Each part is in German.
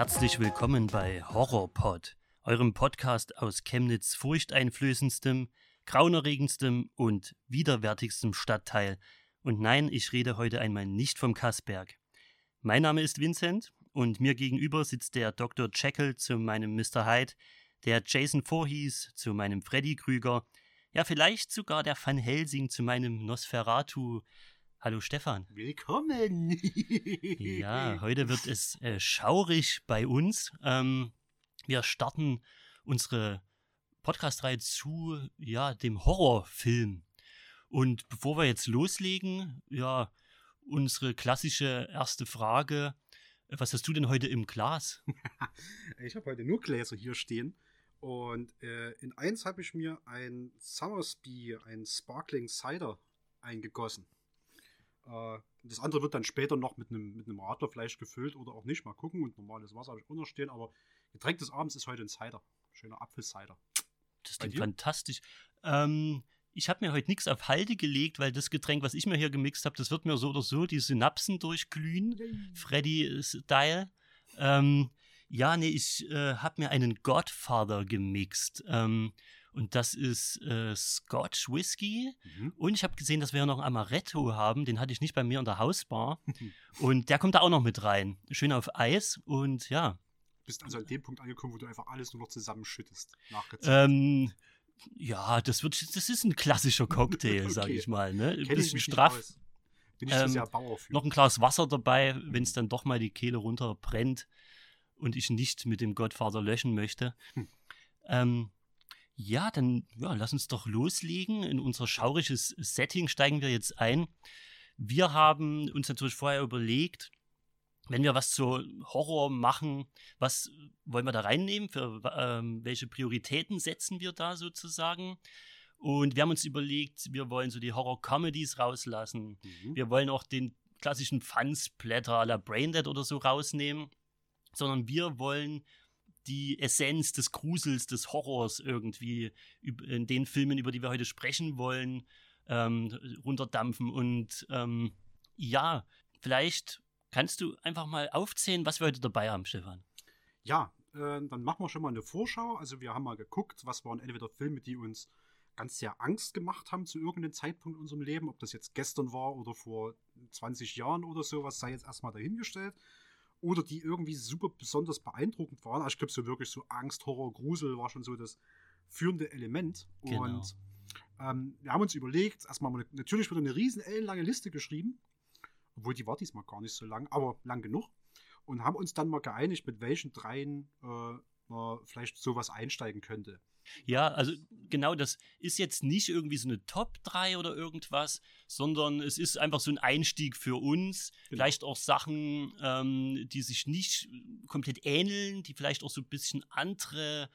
Herzlich willkommen bei Horrorpod, eurem Podcast aus Chemnitz furchteinflößendstem, grauenerregendstem und widerwärtigstem Stadtteil. Und nein, ich rede heute einmal nicht vom Kassberg. Mein Name ist Vincent und mir gegenüber sitzt der Dr. Jekyll zu meinem Mr. Hyde, der Jason Voorhees zu meinem Freddy Krüger, ja vielleicht sogar der Van Helsing zu meinem Nosferatu. Hallo Stefan. Willkommen. Ja, heute wird es äh, schaurig bei uns. Ähm, wir starten unsere Podcast-Reihe zu ja, dem Horrorfilm. Und bevor wir jetzt loslegen, ja, unsere klassische erste Frage. Was hast du denn heute im Glas? ich habe heute nur Gläser hier stehen. Und äh, in eins habe ich mir ein Summersby, ein Sparkling Cider eingegossen. Äh, das andere wird dann später noch mit einem, mit einem Radlerfleisch gefüllt oder auch nicht. Mal gucken. Und normales Wasser habe ich unterstehen. Aber Getränk des Abends ist heute ein Cider. Schöner Apfelcider. Das klingt fantastisch. Ähm, ich habe mir heute nichts auf Halde gelegt, weil das Getränk, was ich mir hier gemixt habe, das wird mir so oder so die Synapsen durchglühen. Freddy-Style. Ähm, ja, nee, ich äh, habe mir einen Godfather gemixt. Ähm, und das ist äh, Scotch Whisky. Mhm. Und ich habe gesehen, dass wir noch einen Amaretto haben. Den hatte ich nicht bei mir in der Hausbar. und der kommt da auch noch mit rein. Schön auf Eis. Und ja. Bist also an dem Punkt angekommen, wo du einfach alles nur noch zusammenschüttest. Ähm, ja, das wird, das ist ein klassischer Cocktail, okay. sage ich mal. Ne? Ein bisschen straff. Bin ich ähm, sehr Bauer für. Noch ein Glas Wasser dabei, wenn es dann doch mal die Kehle runterbrennt und ich nicht mit dem Gottvater löschen möchte. Hm. Ähm, ja, dann ja, lass uns doch loslegen. In unser schauriges Setting steigen wir jetzt ein. Wir haben uns natürlich vorher überlegt, wenn wir was zu Horror machen, was wollen wir da reinnehmen? Für ähm, welche Prioritäten setzen wir da sozusagen? Und wir haben uns überlegt, wir wollen so die Horror-Comedies rauslassen. Mhm. Wir wollen auch den klassischen Fun-Splatter à la Braindead oder so rausnehmen sondern wir wollen die Essenz des Grusels, des Horrors irgendwie in den Filmen, über die wir heute sprechen wollen, ähm, runterdampfen. Und ähm, ja, vielleicht kannst du einfach mal aufzählen, was wir heute dabei haben, Stefan. Ja, äh, dann machen wir schon mal eine Vorschau. Also wir haben mal geguckt, was waren entweder Filme, die uns ganz sehr Angst gemacht haben zu irgendeinem Zeitpunkt in unserem Leben, ob das jetzt gestern war oder vor 20 Jahren oder sowas, sei jetzt erstmal dahingestellt oder die irgendwie super besonders beeindruckend waren. Also ich glaube, so wirklich so Angst, Horror, Grusel war schon so das führende Element. Genau. Und ähm, wir haben uns überlegt, erstmal mal, natürlich wurde eine riesen ellenlange Liste geschrieben, obwohl die war diesmal gar nicht so lang, aber lang genug. Und haben uns dann mal geeinigt, mit welchen dreien äh, man vielleicht sowas einsteigen könnte. Ja, also genau, das ist jetzt nicht irgendwie so eine Top 3 oder irgendwas, sondern es ist einfach so ein Einstieg für uns. Genau. Vielleicht auch Sachen, ähm, die sich nicht komplett ähneln, die vielleicht auch so ein bisschen andere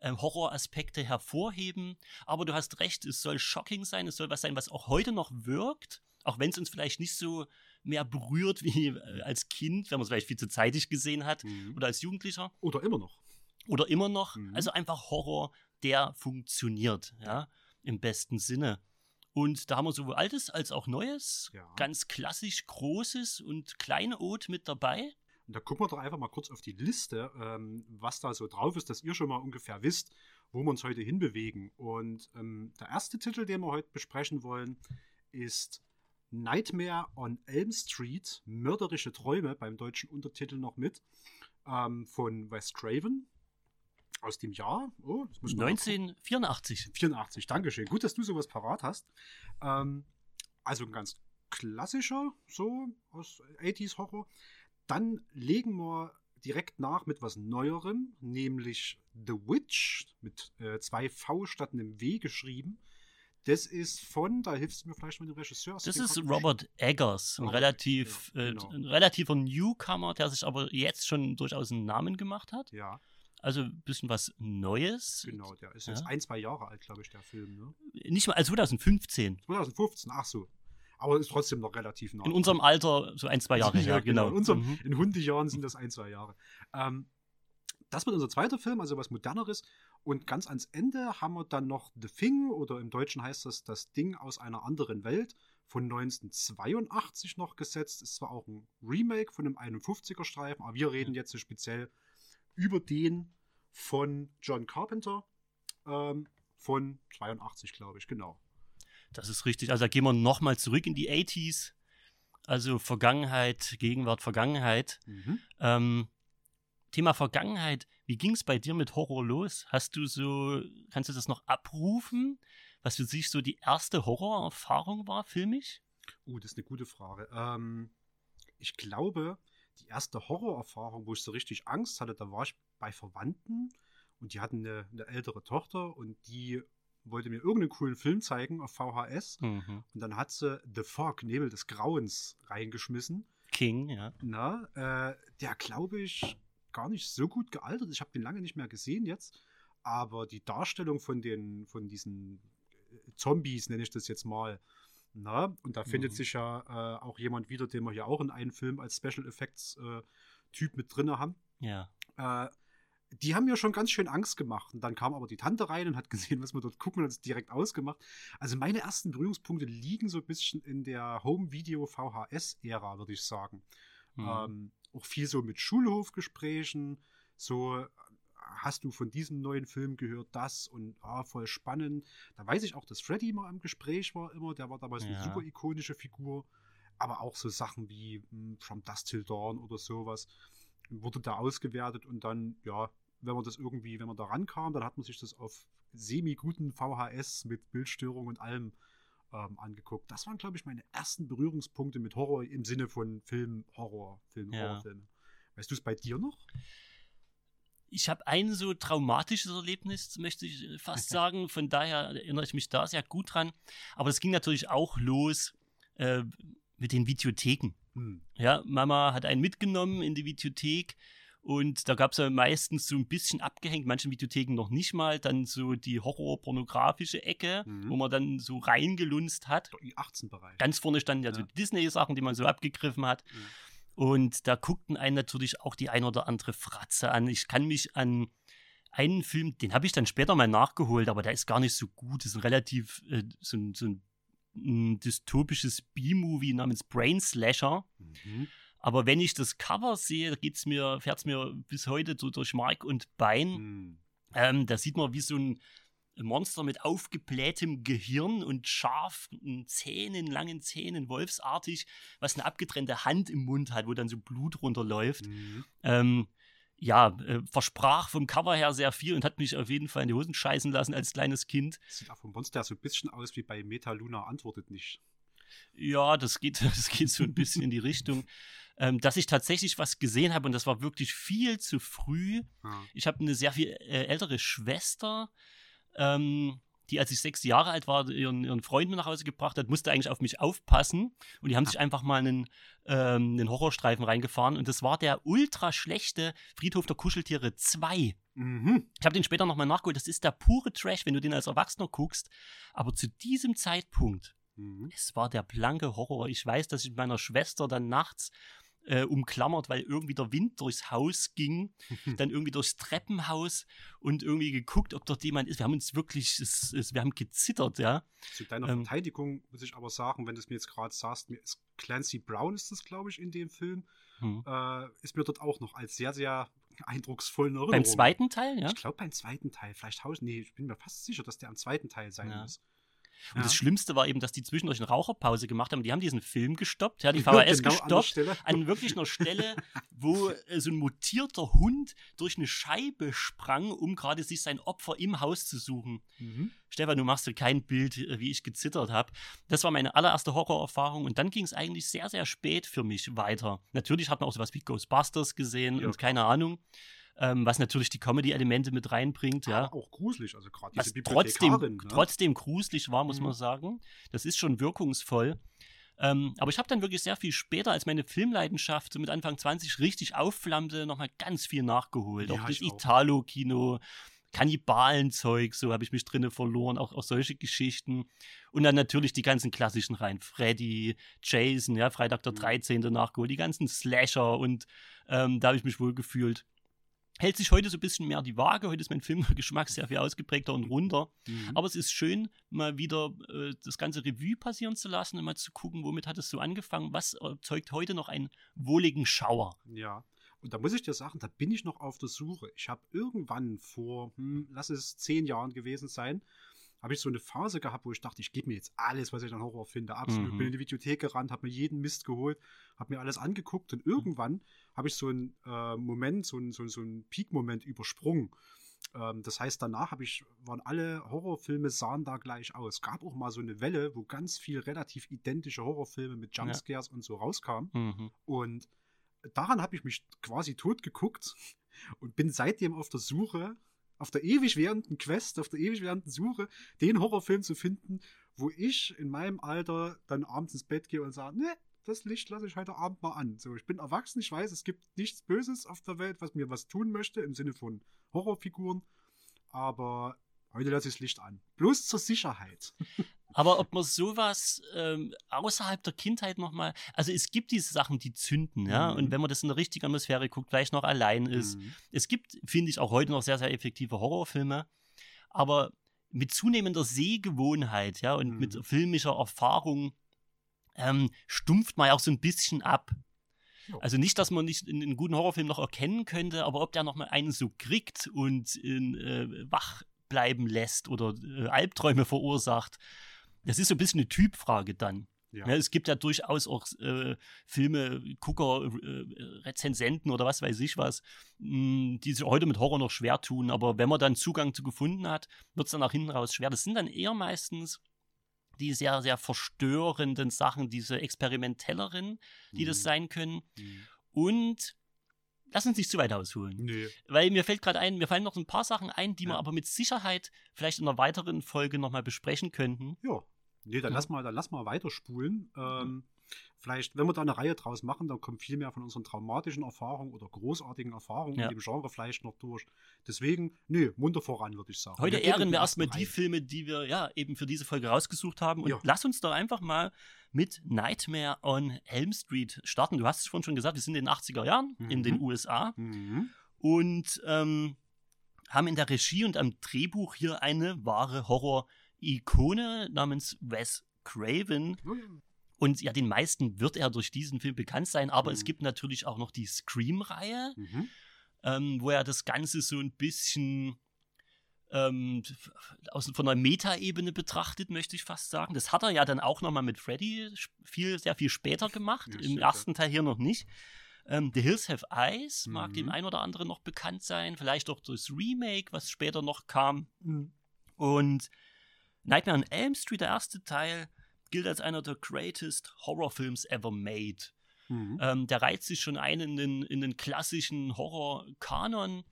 ähm, Horroraspekte hervorheben. Aber du hast recht, es soll shocking sein, es soll was sein, was auch heute noch wirkt, auch wenn es uns vielleicht nicht so mehr berührt wie äh, als Kind, wenn man es vielleicht viel zu zeitig gesehen hat mhm. oder als Jugendlicher. Oder immer noch. Oder immer noch. Mhm. Also einfach Horror, der funktioniert, ja, im besten Sinne. Und da haben wir sowohl Altes als auch Neues, ja. ganz klassisch Großes und kleine Ode mit dabei. Und da gucken wir doch einfach mal kurz auf die Liste, ähm, was da so drauf ist, dass ihr schon mal ungefähr wisst, wo wir uns heute hinbewegen. Und ähm, der erste Titel, den wir heute besprechen wollen, ist Nightmare on Elm Street, Mörderische Träume, beim deutschen Untertitel noch mit, ähm, von Wes Craven aus dem Jahr. Oh, 1984. 84, Dankeschön. Gut, dass du sowas parat hast. Ähm, also ein ganz klassischer, so aus 80s Horror. Dann legen wir direkt nach mit was Neuerem, nämlich The Witch mit äh, zwei V statt einem W geschrieben. Das ist von, da hilfst du mir vielleicht mit dem Regisseur. Das ist Robert Eggers, ein, relativ, ja, genau. äh, ein relativer Newcomer, der sich aber jetzt schon durchaus einen Namen gemacht hat. Ja. Also ein bisschen was Neues. Genau, der ist jetzt ein, zwei Jahre alt, glaube ich, der Film. Ne? Nicht mal, also 2015. 2015, ach so. Aber ist trotzdem noch relativ nah. In unserem Alter so ein, zwei Jahre her, ja, genau. In, unserem, mhm. in Hundejahren sind das ein, zwei Jahre. Ähm, das wird unser zweiter Film, also was moderneres. Und ganz ans Ende haben wir dann noch The Thing oder im Deutschen heißt das das Ding aus einer anderen Welt von 1982 noch gesetzt. Ist zwar auch ein Remake von einem 51er Streifen, aber wir reden jetzt so speziell über den von John Carpenter ähm, von 82, glaube ich, genau. Das ist richtig. Also da gehen wir nochmal zurück in die 80s. Also Vergangenheit, Gegenwart, Vergangenheit. Mhm. Ähm, Thema Vergangenheit, wie ging es bei dir mit Horror los? Hast du so, kannst du das noch abrufen, was für sich so die erste Horrorerfahrung war, filmisch? Uh, das ist eine gute Frage. Ähm, ich glaube, die erste Horrorerfahrung, wo ich so richtig Angst hatte, da war ich bei Verwandten und die hatten eine, eine ältere Tochter und die wollte mir irgendeinen coolen Film zeigen auf VHS Mhm. und dann hat sie The Fog, Nebel des Grauens, reingeschmissen. King, ja. Na, äh, der glaube ich gar nicht so gut gealtert. Ich habe den lange nicht mehr gesehen jetzt, aber die Darstellung von den von diesen äh, Zombies nenne ich das jetzt mal. Na, und da findet Mhm. sich ja äh, auch jemand wieder, den wir hier auch in einem Film als Special Effects äh, Typ mit drinne haben. Ja. Äh, die haben mir schon ganz schön Angst gemacht. Und dann kam aber die Tante rein und hat gesehen, was wir dort gucken und hat es direkt ausgemacht. Also meine ersten Berührungspunkte liegen so ein bisschen in der Home-Video-VHS-Ära, würde ich sagen. Mhm. Ähm, auch viel so mit Schulhofgesprächen. So, hast du von diesem neuen Film gehört, das und ah, voll spannend. Da weiß ich auch, dass Freddy mal im Gespräch war, immer. Der war damals eine Ja. super ikonische Figur. Aber auch so Sachen wie hm, From Dust Till Dawn oder sowas wurde da ausgewertet und dann, ja, wenn man das irgendwie, wenn man da rankam, dann hat man sich das auf semi-guten VHS mit Bildstörung und allem ähm, angeguckt. Das waren, glaube ich, meine ersten Berührungspunkte mit Horror im Sinne von Film, Horror, Film, Ja. Horrorfilme. Weißt du es bei dir noch? Ich habe ein so traumatisches Erlebnis, möchte ich äh, fast sagen. Von daher erinnere ich mich da sehr gut dran. Aber es ging natürlich auch los äh, mit den Videotheken. Hm. Ja, Mama hat einen mitgenommen in die Videothek und da gab es ja meistens so ein bisschen abgehängt, manche Videotheken noch nicht mal, dann so die horror-pornografische Ecke, Mhm. wo man dann so reingelunzt hat. Der I-18-Bereich. Ganz vorne standen ja, so Ja. die Disney-Sachen, die man so abgegriffen hat. Mhm. Und da guckten einen natürlich auch die ein oder andere Fratze an. Ich kann mich an einen Film, den habe ich dann später mal nachgeholt, aber der ist gar nicht so gut. Das ist ein relativ äh, so, ein, so ein, ein dystopisches B-Movie namens Brain Slasher. Mhm. Aber wenn ich das Cover sehe, geht's mir, fährt es mir bis heute so durch Mark und Bein. Hm. Ähm, da sieht man wie so ein Monster mit aufgeblähtem Gehirn und scharfen Zähnen, langen Zähnen, wolfsartig, was eine abgetrennte Hand im Mund hat, wo dann so Blut runterläuft. Mhm. Ähm, ja, äh, versprach vom Cover her sehr viel und hat mich auf jeden Fall in die Hosen scheißen lassen als kleines Kind. Sieht auch vom Monster so ein bisschen aus wie bei Meta Luna antwortet nicht. Ja, das geht, das geht so ein bisschen in die Richtung, ähm, dass ich tatsächlich was gesehen habe und das war wirklich viel zu früh. Ja. Ich habe eine sehr viel äh, ältere Schwester, ähm, die, als ich sechs Jahre alt war, ihren, ihren Freund mit nach Hause gebracht hat, musste eigentlich auf mich aufpassen. Und die haben sich einfach mal einen, ähm, einen Horrorstreifen reingefahren. Und das war der ultra schlechte Friedhof der Kuscheltiere 2. Mhm. Ich habe den später nochmal nachgeholt. Das ist der pure Trash, wenn du den als Erwachsener guckst. Aber zu diesem Zeitpunkt, Mhm. es war der blanke Horror. Ich weiß, dass ich mit meiner Schwester dann nachts äh, umklammert, weil irgendwie der Wind durchs Haus ging, dann irgendwie durchs Treppenhaus und irgendwie geguckt, ob dort jemand ist. Wir haben uns wirklich, es, es, wir haben gezittert, ja. Zu deiner Ähm. Verteidigung muss ich aber sagen, wenn du es mir jetzt gerade sagst, mir ist Clancy Brown ist das, glaube ich, in dem Film, Hm. äh, ist mir dort auch noch als sehr, sehr eindrucksvoll in Erinnerung. Beim zweiten Teil, ja. Ich glaube beim zweiten Teil. Vielleicht haus. Nee, ich bin mir fast sicher, dass der am zweiten Teil sein Ja. muss. Und das Schlimmste war eben, dass die zwischendurch eine Raucherpause gemacht haben. Die haben diesen Film gestoppt, ja, die Ja, VHS genau an gestoppt. Stelle. An wirklich einer Stelle, wo äh, so ein mutierter Hund durch eine Scheibe sprang, um gerade sich sein Opfer im Haus zu suchen. Mhm. Stefan, du machst dir kein Bild, äh, wie ich gezittert habe. Das war meine allererste Horrorerfahrung und dann ging es eigentlich sehr, sehr spät für mich weiter. Natürlich hat man auch sowas wie Ghostbusters gesehen Ja, und keine Ahnung, ähm, was natürlich die Comedy-Elemente mit reinbringt, ja. Aber auch gruselig. Also gerade Was diese trotzdem, Bibliothekarin. ne? trotzdem gruselig war, muss Mhm. man sagen. Das ist schon wirkungsvoll. Ähm, aber ich habe dann wirklich sehr viel später, als meine Filmleidenschaft so mit Anfang 20 richtig aufflammte, nochmal ganz viel nachgeholt. Ja, auch das. Italo-Kino, Kannibalenzeug, so habe ich mich drinne verloren, auch, auch solche Geschichten. Und dann natürlich die ganzen klassischen rein. Freddy, Jason, ja, Freitag der Mhm. 13. nachgeholt, die ganzen Slasher und ähm, da habe ich mich wohl gefühlt. Hält sich heute so ein bisschen mehr die Waage. Heute ist mein Filmgeschmack sehr viel ausgeprägter und runter. Mhm. Aber es ist schön, mal wieder äh, das ganze Revue passieren zu lassen und mal zu gucken, womit hat es so angefangen. Was erzeugt heute noch einen wohligen Schauer? Ja. Und da muss ich dir sagen, da bin ich noch auf der Suche. Ich habe irgendwann vor, hm, lass es zehn Jahren gewesen sein, habe ich so eine Phase gehabt, wo ich dachte, ich gebe mir jetzt alles, was ich an Horror finde. Absolut. Mhm. Bin in die Videothek gerannt, habe mir jeden Mist geholt, habe mir alles angeguckt und irgendwann habe ich so einen äh, Moment, so einen, so, so einen Peak-Moment übersprungen. Ähm, das heißt, danach habe ich, waren alle Horrorfilme sahen da gleich aus. Es gab auch mal so eine Welle, wo ganz viel relativ identische Horrorfilme mit Jumpscares und so rauskamen. Mhm. Und daran habe ich mich quasi tot geguckt und bin seitdem auf der Suche, auf der ewig währenden Quest, auf der ewig währenden Suche, den Horrorfilm zu finden, wo ich in meinem Alter dann abends ins Bett gehe und sage, ne, das Licht lasse ich heute Abend mal an. So, ich bin erwachsen, ich weiß, es gibt nichts Böses auf der Welt, was mir was tun möchte, im Sinne von Horrorfiguren, aber heute lasse ich das Licht an. Bloß zur Sicherheit. Aber ob man sowas ähm, außerhalb der Kindheit nochmal, also es gibt diese Sachen, die zünden, ja, Mhm. und wenn man das in der richtigen Atmosphäre guckt, vielleicht noch allein ist. Mhm. Es gibt, finde ich, auch heute noch sehr, sehr effektive Horrorfilme, aber mit zunehmender Sehgewohnheit, ja, und Mhm. mit filmischer Erfahrung ähm, stumpft man ja auch so ein bisschen ab. Also nicht, dass man nicht einen guten Horrorfilm noch erkennen könnte, aber ob der noch mal einen so kriegt und in, äh, wach bleiben lässt oder äh, Albträume verursacht, das ist so ein bisschen eine Typfrage dann. Ja. Ja, es gibt ja durchaus auch äh, Filme, Gucker, äh, Rezensenten oder was weiß ich was, mh, die sich heute mit Horror noch schwer tun. Aber wenn man dann Zugang zu gefunden hat, wird es dann nach hinten raus schwer. Das sind dann eher meistens die sehr, sehr verstörenden Sachen, diese experimentelleren, die das Mhm. sein können. Mhm. Und lass uns nicht zu weit ausholen. Nee. Weil mir fällt gerade ein, mir fallen noch ein paar Sachen ein, die wir Ja. aber mit Sicherheit vielleicht in einer weiteren Folge nochmal besprechen könnten. Ja. Nee, dann lass mal, dann lass mal weiterspulen. Ähm, vielleicht, wenn wir da eine Reihe draus machen, dann kommt viel mehr von unseren traumatischen Erfahrungen oder großartigen Erfahrungen Ja. in dem Genre vielleicht noch durch. Deswegen, nee, munter voran, würde ich sagen. Heute Wir in ehren wir erstmal die. Filme, die wir ja eben für diese Folge rausgesucht haben. Und Ja. lass uns doch einfach mal mit Nightmare on Elm Street starten. Du hast es vorhin schon gesagt, wir sind in den 80er Jahren in Mhm. den USA Mhm. und ähm, haben in der Regie und am Drehbuch hier eine wahre Horror-Ikone namens Wes Craven. Und ja, den meisten wird er durch diesen Film bekannt sein, aber es Mhm. gibt natürlich auch noch die Scream-Reihe Mhm. ähm, wo er das Ganze so ein bisschen ähm, aus, von einer Metaebene betrachtet, möchte ich fast sagen. Das hat er ja dann auch nochmal mit Freddy viel, sehr viel später gemacht, Ja, im ersten Teil hier noch nicht. Ähm, The Hills Have Eyes mag Mhm. dem einen oder anderen noch bekannt sein, vielleicht auch durchs Remake, was später noch kam. Und Nightmare on Elm Street, der erste Teil, gilt als einer der greatest Horrorfilms ever made. Mhm. Ähm, der reizt sich schon ein in den, in den klassischen Horror-Kanon,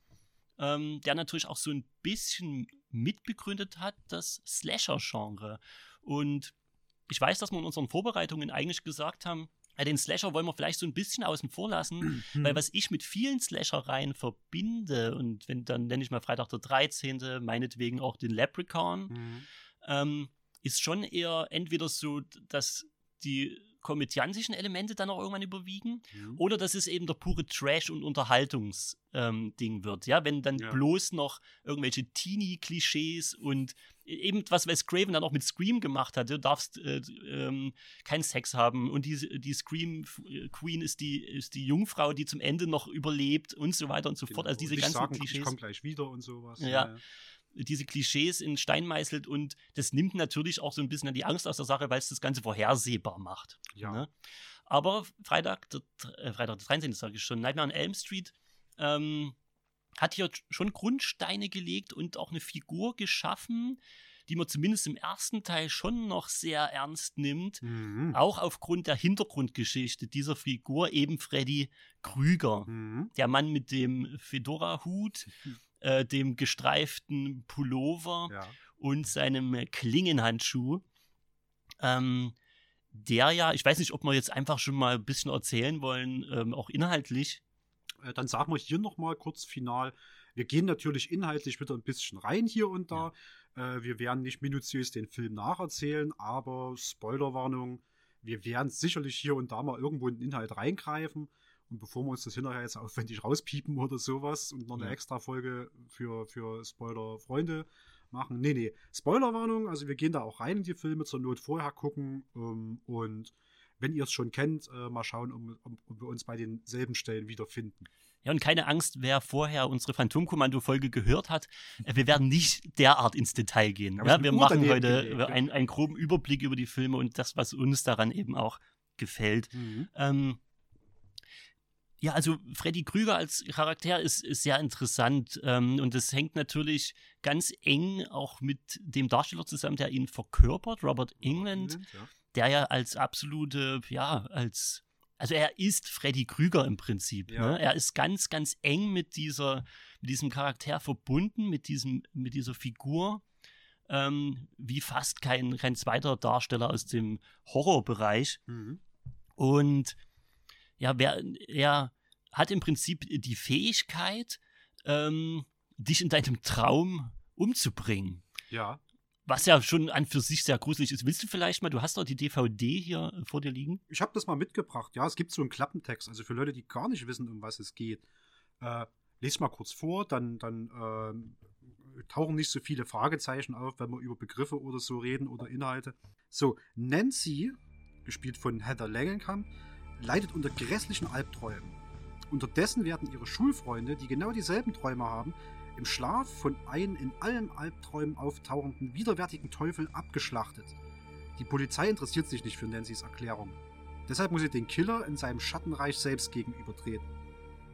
ähm, der natürlich auch so ein bisschen mitbegründet hat, das Slasher-Genre. Und ich weiß, dass wir in unseren Vorbereitungen eigentlich gesagt haben, den Slasher wollen wir vielleicht so ein bisschen außen vor lassen, Mhm. weil was ich mit vielen Slasher-Reihen verbinde, und wenn dann nenne ich mal Freitag der 13., meinetwegen auch den Leprechaun, Mhm. ähm, ist schon eher entweder so, dass die komödiantischen Elemente dann auch irgendwann überwiegen Mhm. oder dass es eben der pure Trash- und Unterhaltungsding ähm, wird. Ja, wenn dann Ja. bloß noch irgendwelche Teenie-Klischees und eben was Wes Craven dann auch mit Scream gemacht hat. Du darfst äh, ähm, keinen Sex haben und die, die Scream äh, Queen ist die, ist die Jungfrau, die zum Ende noch überlebt und so weiter und so fort. Also Genau. diese ganzen sagen, Ich Klischees komme gleich wieder und sowas. Ja. Diese Klischees in Stein meißelt und das nimmt natürlich auch so ein bisschen die Angst aus der Sache, weil es das Ganze vorhersehbar macht. Ja. Ne? Aber Freitag, der, äh, Freitag, der 13. sage ich schon, Nightmare on Elm Street ähm, hat hier schon Grundsteine gelegt und auch eine Figur geschaffen, die man zumindest im ersten Teil schon noch sehr ernst nimmt. Mhm. Auch aufgrund der Hintergrundgeschichte dieser Figur, eben Freddy Krüger Mhm. der Mann mit dem Fedora-Hut, äh, dem gestreiften Pullover Ja. und seinem Klingenhandschuh. Ähm, der ja, ich weiß nicht, ob wir jetzt einfach schon mal ein bisschen erzählen wollen, ähm, auch inhaltlich. Äh, Dann sagen wir hier nochmal kurz final. Wir gehen natürlich inhaltlich wieder ein bisschen rein hier und da. Äh, wir werden nicht minutiös den Film nacherzählen, aber Spoilerwarnung, wir werden sicherlich hier und da mal irgendwo in den Inhalt reingreifen. Und bevor wir uns das hinterher jetzt aufwendig rauspiepen oder sowas und noch eine Ja. extra Folge für, für Spoiler-Freunde machen. Nee, nee. Spoilerwarnung, also wir gehen da auch rein in die Filme, zur Not vorher gucken. Ähm, und wenn ihr es schon kennt, äh, mal schauen, ob, ob, ob wir uns bei denselben Stellen wiederfinden. Ja, und keine Angst, wer vorher unsere Phantomkommando-Folge gehört hat. äh, Wir werden nicht derart ins Detail gehen. Ja, wir machen heute gelegen, äh, einen, einen groben Überblick über die Filme und das, was uns daran eben auch gefällt. Ähm, ja, also Freddy Krüger als Charakter ist, ist sehr interessant ähm, und das hängt natürlich ganz eng auch mit dem Darsteller zusammen, der ihn verkörpert, Robert England, Ja. der ja als absolute, ja, als, also er ist Freddy Krüger im Prinzip. Ja. Ne? Er ist ganz, ganz eng mit dieser, mit diesem Charakter verbunden, mit diesem, mit dieser Figur. Ähm, wie fast kein, kein zweiter Darsteller aus dem Horrorbereich. Mhm. Und ja, wer, er hat im Prinzip die Fähigkeit, ähm, dich in deinem Traum umzubringen. ja. Was ja schon an für sich sehr gruselig ist. Willst du vielleicht mal, du hast doch die DVD hier äh, vor dir liegen? Ich habe das mal mitgebracht. Ja, es gibt so einen Klappentext. Also für Leute, die gar nicht wissen, um was es geht. Äh, lese mal kurz vor, dann, dann ähm, tauchen nicht so viele Fragezeichen auf, wenn wir über Begriffe oder so reden oder Inhalte. So, Nancy, gespielt von Heather Langenkamp, leidet unter grässlichen Albträumen. Unterdessen werden ihre Schulfreunde, die genau dieselben Träume haben, im Schlaf von einem in allen Albträumen auftauchenden widerwärtigen Teufel abgeschlachtet. Die Polizei interessiert sich nicht für Nancy's Erklärung. Deshalb muss sie den Killer in seinem Schattenreich selbst gegenübertreten.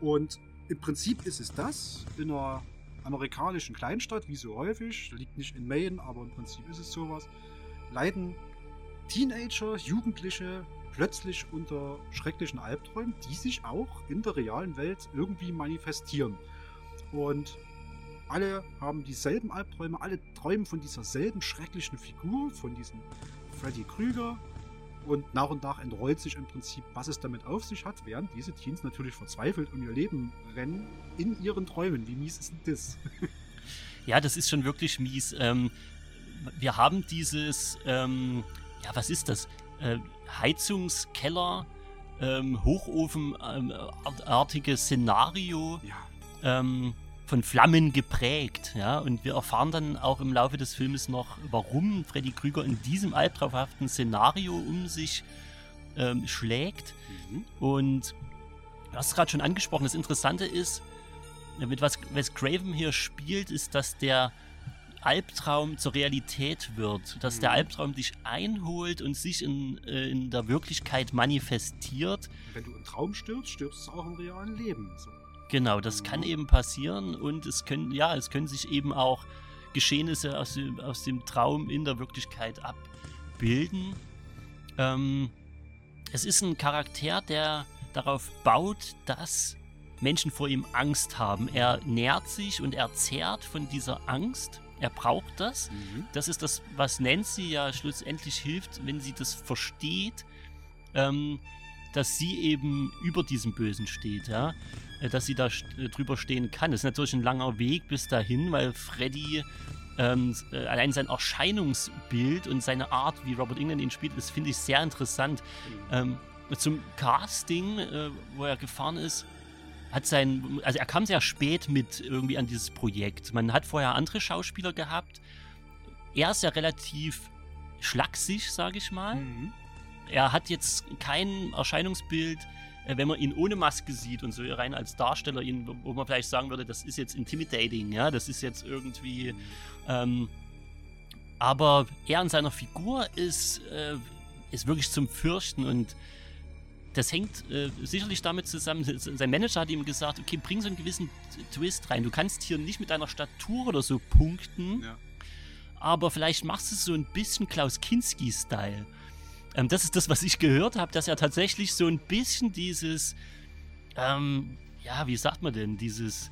Und im Prinzip ist es das in einer amerikanischen Kleinstadt, wie so häufig, liegt nicht in Maine, aber im Prinzip ist es sowas, leiden Teenager, Jugendliche plötzlich unter schrecklichen Albträumen, die sich auch in der realen Welt irgendwie manifestieren. Und alle haben dieselben Albträume, alle träumen von dieser selben schrecklichen Figur, von diesem Freddy Krüger. Und nach und nach entrollt sich im Prinzip, was es damit auf sich hat, während diese Teens natürlich verzweifelt um ihr Leben rennen in ihren Träumen. Wie mies ist denn das? Ja, das ist schon wirklich mies. Ähm, wir haben dieses, ähm, ja, was ist das? Äh, Heizungskeller, ähm, Hochofenartige Szenario. Ja, ähm, von Flammen geprägt, ja, und wir erfahren dann auch im Laufe des Filmes noch, warum Freddy Krüger in diesem albtraumhaften Szenario um sich ähm, schlägt. mhm. Und du hast es gerade schon angesprochen, das Interessante ist, mit was Wes Craven hier spielt, ist, dass der Albtraum zur Realität wird, dass der Mhm. Albtraum dich einholt und sich in, äh, in der Wirklichkeit manifestiert. wenn du im Traum stirbst, stirbst du auch im realen Leben. So. Genau, das kann Mhm. eben passieren und es können, ja, es können sich eben auch Geschehnisse aus dem, aus dem Traum in der Wirklichkeit abbilden. Ähm, es ist ein Charakter, der darauf baut, dass Menschen vor ihm Angst haben. Er nährt sich und er zehrt von dieser Angst. Er braucht das. Das ist das, was Nancy ja schlussendlich hilft, wenn sie das versteht, ähm, dass sie eben über diesem Bösen steht, ja. Äh, Dass sie da äh, drüber stehen kann. Das ist natürlich ein langer Weg bis dahin, weil Freddy ähm, äh, allein sein Erscheinungsbild und seine Art, wie Robert England ihn spielt, das finde ich sehr interessant. Ähm, zum Casting, äh, wo er gefahren ist, hat sein, also er kam sehr spät mit irgendwie an dieses Projekt. Man hat vorher andere Schauspieler gehabt. Er ist ja relativ schlaksig, sage ich mal. Mhm. Er hat jetzt kein Erscheinungsbild, äh, wenn man ihn ohne Maske sieht und so rein als Darsteller, ihn, wo- wo man vielleicht sagen würde, das ist jetzt intimidating, ja, das ist jetzt irgendwie. Mhm. Ähm, aber er in seiner Figur ist, äh, ist wirklich zum Fürchten und das hängt äh, sicherlich damit zusammen. Sein Manager hat ihm gesagt, okay, bring so einen gewissen Twist rein. Du kannst hier nicht mit deiner Statur oder so punkten, Ja. aber vielleicht machst du es so ein bisschen Klaus Kinski-Style. Ähm, das ist das, was ich gehört habe, dass er tatsächlich so ein bisschen dieses, ähm, ja, wie sagt man denn, dieses,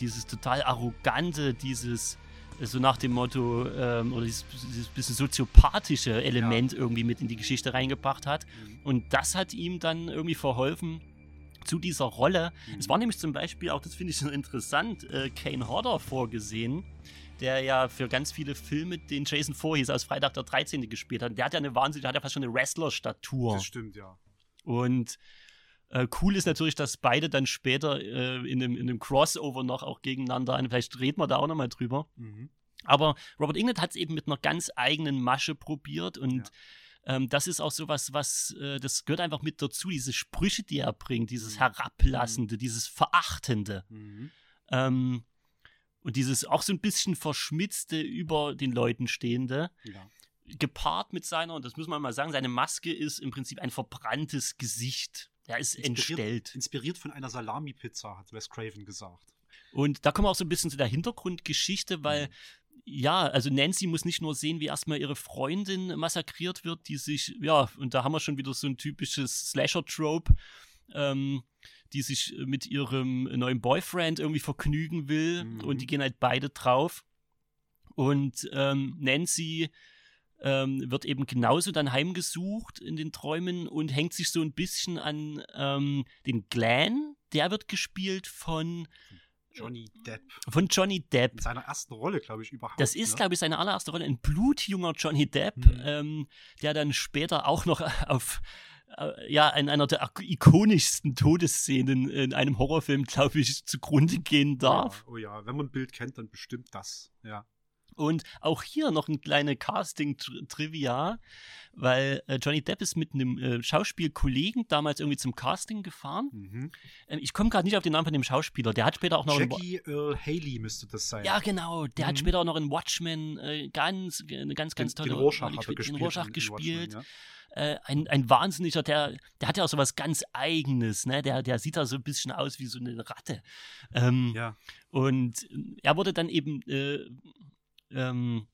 dieses total arrogante, dieses so nach dem Motto, ähm, oder dieses, dieses bisschen soziopathische Element irgendwie mit in die Geschichte reingebracht hat. Mhm. Und das hat ihm dann irgendwie verholfen zu dieser Rolle. Mhm. Es war nämlich zum Beispiel, auch das finde ich so interessant, äh, Kane Hodder vorgesehen, der ja für ganz viele Filme den Jason Voorhees aus Freitag der 13. gespielt hat. Der hat ja eine wahnsinnige, der hat ja fast schon eine Wrestler-Statur. Das stimmt, ja. Und Äh, cool ist natürlich, dass beide dann später äh, in, einem, in einem Crossover noch auch gegeneinander, vielleicht reden wir da auch nochmal drüber. Mhm. Aber Robert England hat es eben mit einer ganz eigenen Masche probiert und Ja. ähm, das ist auch sowas, was, äh, das gehört einfach mit dazu, diese Sprüche, die er bringt, dieses Mhm. Herablassende, dieses Verachtende. Mhm. Ähm, und dieses auch so ein bisschen verschmitzte, über den Leuten stehende, Ja. gepaart mit seiner, und das muss man mal sagen, seine Maske ist im Prinzip ein verbranntes Gesicht. Er ist Inspiriert- entstellt. Inspiriert von einer Salami-Pizza, hat Wes Craven gesagt. Und da kommen wir auch so ein bisschen zu der Hintergrundgeschichte, weil ja, also Nancy muss nicht nur sehen, wie erstmal ihre Freundin massakriert wird, die sich, ja, und da haben wir schon wieder so ein typisches Slasher-Trope, ähm, die sich mit ihrem neuen Boyfriend irgendwie vergnügen will Mhm. und die gehen halt beide drauf. Und ähm, Nancy ähm, wird eben genauso dann heimgesucht in den Träumen und hängt sich so ein bisschen an ähm, den Glenn. Der wird gespielt von, Johnny Depp. von Johnny Depp. In seiner ersten Rolle, glaube ich, überhaupt. Das ist, ne? glaube ich, seine allererste Rolle. Ein blutjunger Johnny Depp, Mhm. ähm, der dann später auch noch auf äh, ja, in einer der ikonischsten Todesszenen in einem Horrorfilm, glaube ich, zugrunde gehen darf. Oh ja, oh ja, wenn man ein Bild kennt, dann bestimmt das. Ja. Und auch hier noch ein kleine Casting-Trivia, weil äh, Johnny Depp ist mit einem äh, Schauspielkollegen damals irgendwie zum Casting gefahren. Mhm. Ähm, ich komme gerade nicht auf den Namen von dem Schauspieler. Der hat später auch noch Jackie Earl Haley müsste das sein. Ja, genau. Der hat Mhm. später auch noch in Watchmen äh, ganz, eine ganz, ganz tolle den Rorschach Rolle hat gespielt. Den Rorschach in- in gespielt. Watchmen, äh, ein, ein Wahnsinniger, der, der hat ja auch so was ganz Eigenes, ne? Der, der sieht da so ein bisschen aus wie so eine Ratte. Ähm, ja. ja. Und er wurde dann eben, äh, ähm,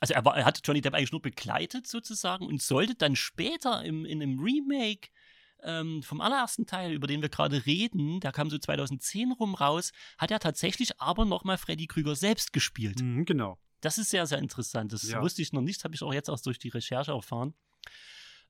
also er, war, er hat Johnny Depp eigentlich nur begleitet sozusagen und sollte dann später im, in einem Remake ähm, vom allerersten Teil, über den wir gerade reden, der kam so 2010 rum raus, hat er tatsächlich aber nochmal Freddy Krüger selbst gespielt. Mhm, genau. Das ist sehr, sehr interessant. Das Ja. wusste ich noch nicht, habe ich auch jetzt auch durch die Recherche erfahren.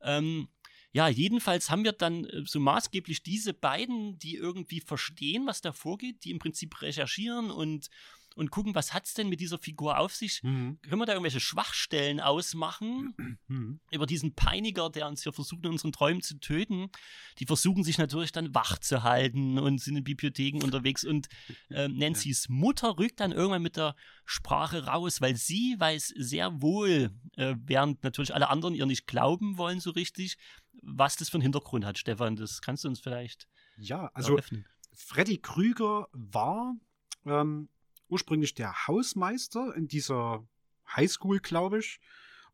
Ähm, ja, jedenfalls haben wir dann äh, so maßgeblich diese beiden, die irgendwie verstehen, was da vorgeht, die im Prinzip recherchieren und, und gucken, was hat es denn mit dieser Figur auf sich. Mhm. Können wir da irgendwelche Schwachstellen ausmachen? Mhm. über diesen Peiniger, der uns hier versucht, in unseren Träumen zu töten. Die versuchen sich natürlich dann wach zu halten und sind in Bibliotheken unterwegs. Und äh, Nancy's Mutter rückt dann irgendwann mit der Sprache raus, weil sie weiß sehr wohl, äh, während natürlich alle anderen ihr nicht glauben wollen so richtig, was das für einen Hintergrund hat. Stefan, das kannst du uns vielleicht Ja, also eröffnen. Freddy Krüger war ähm, ursprünglich der Hausmeister in dieser Highschool, glaube ich,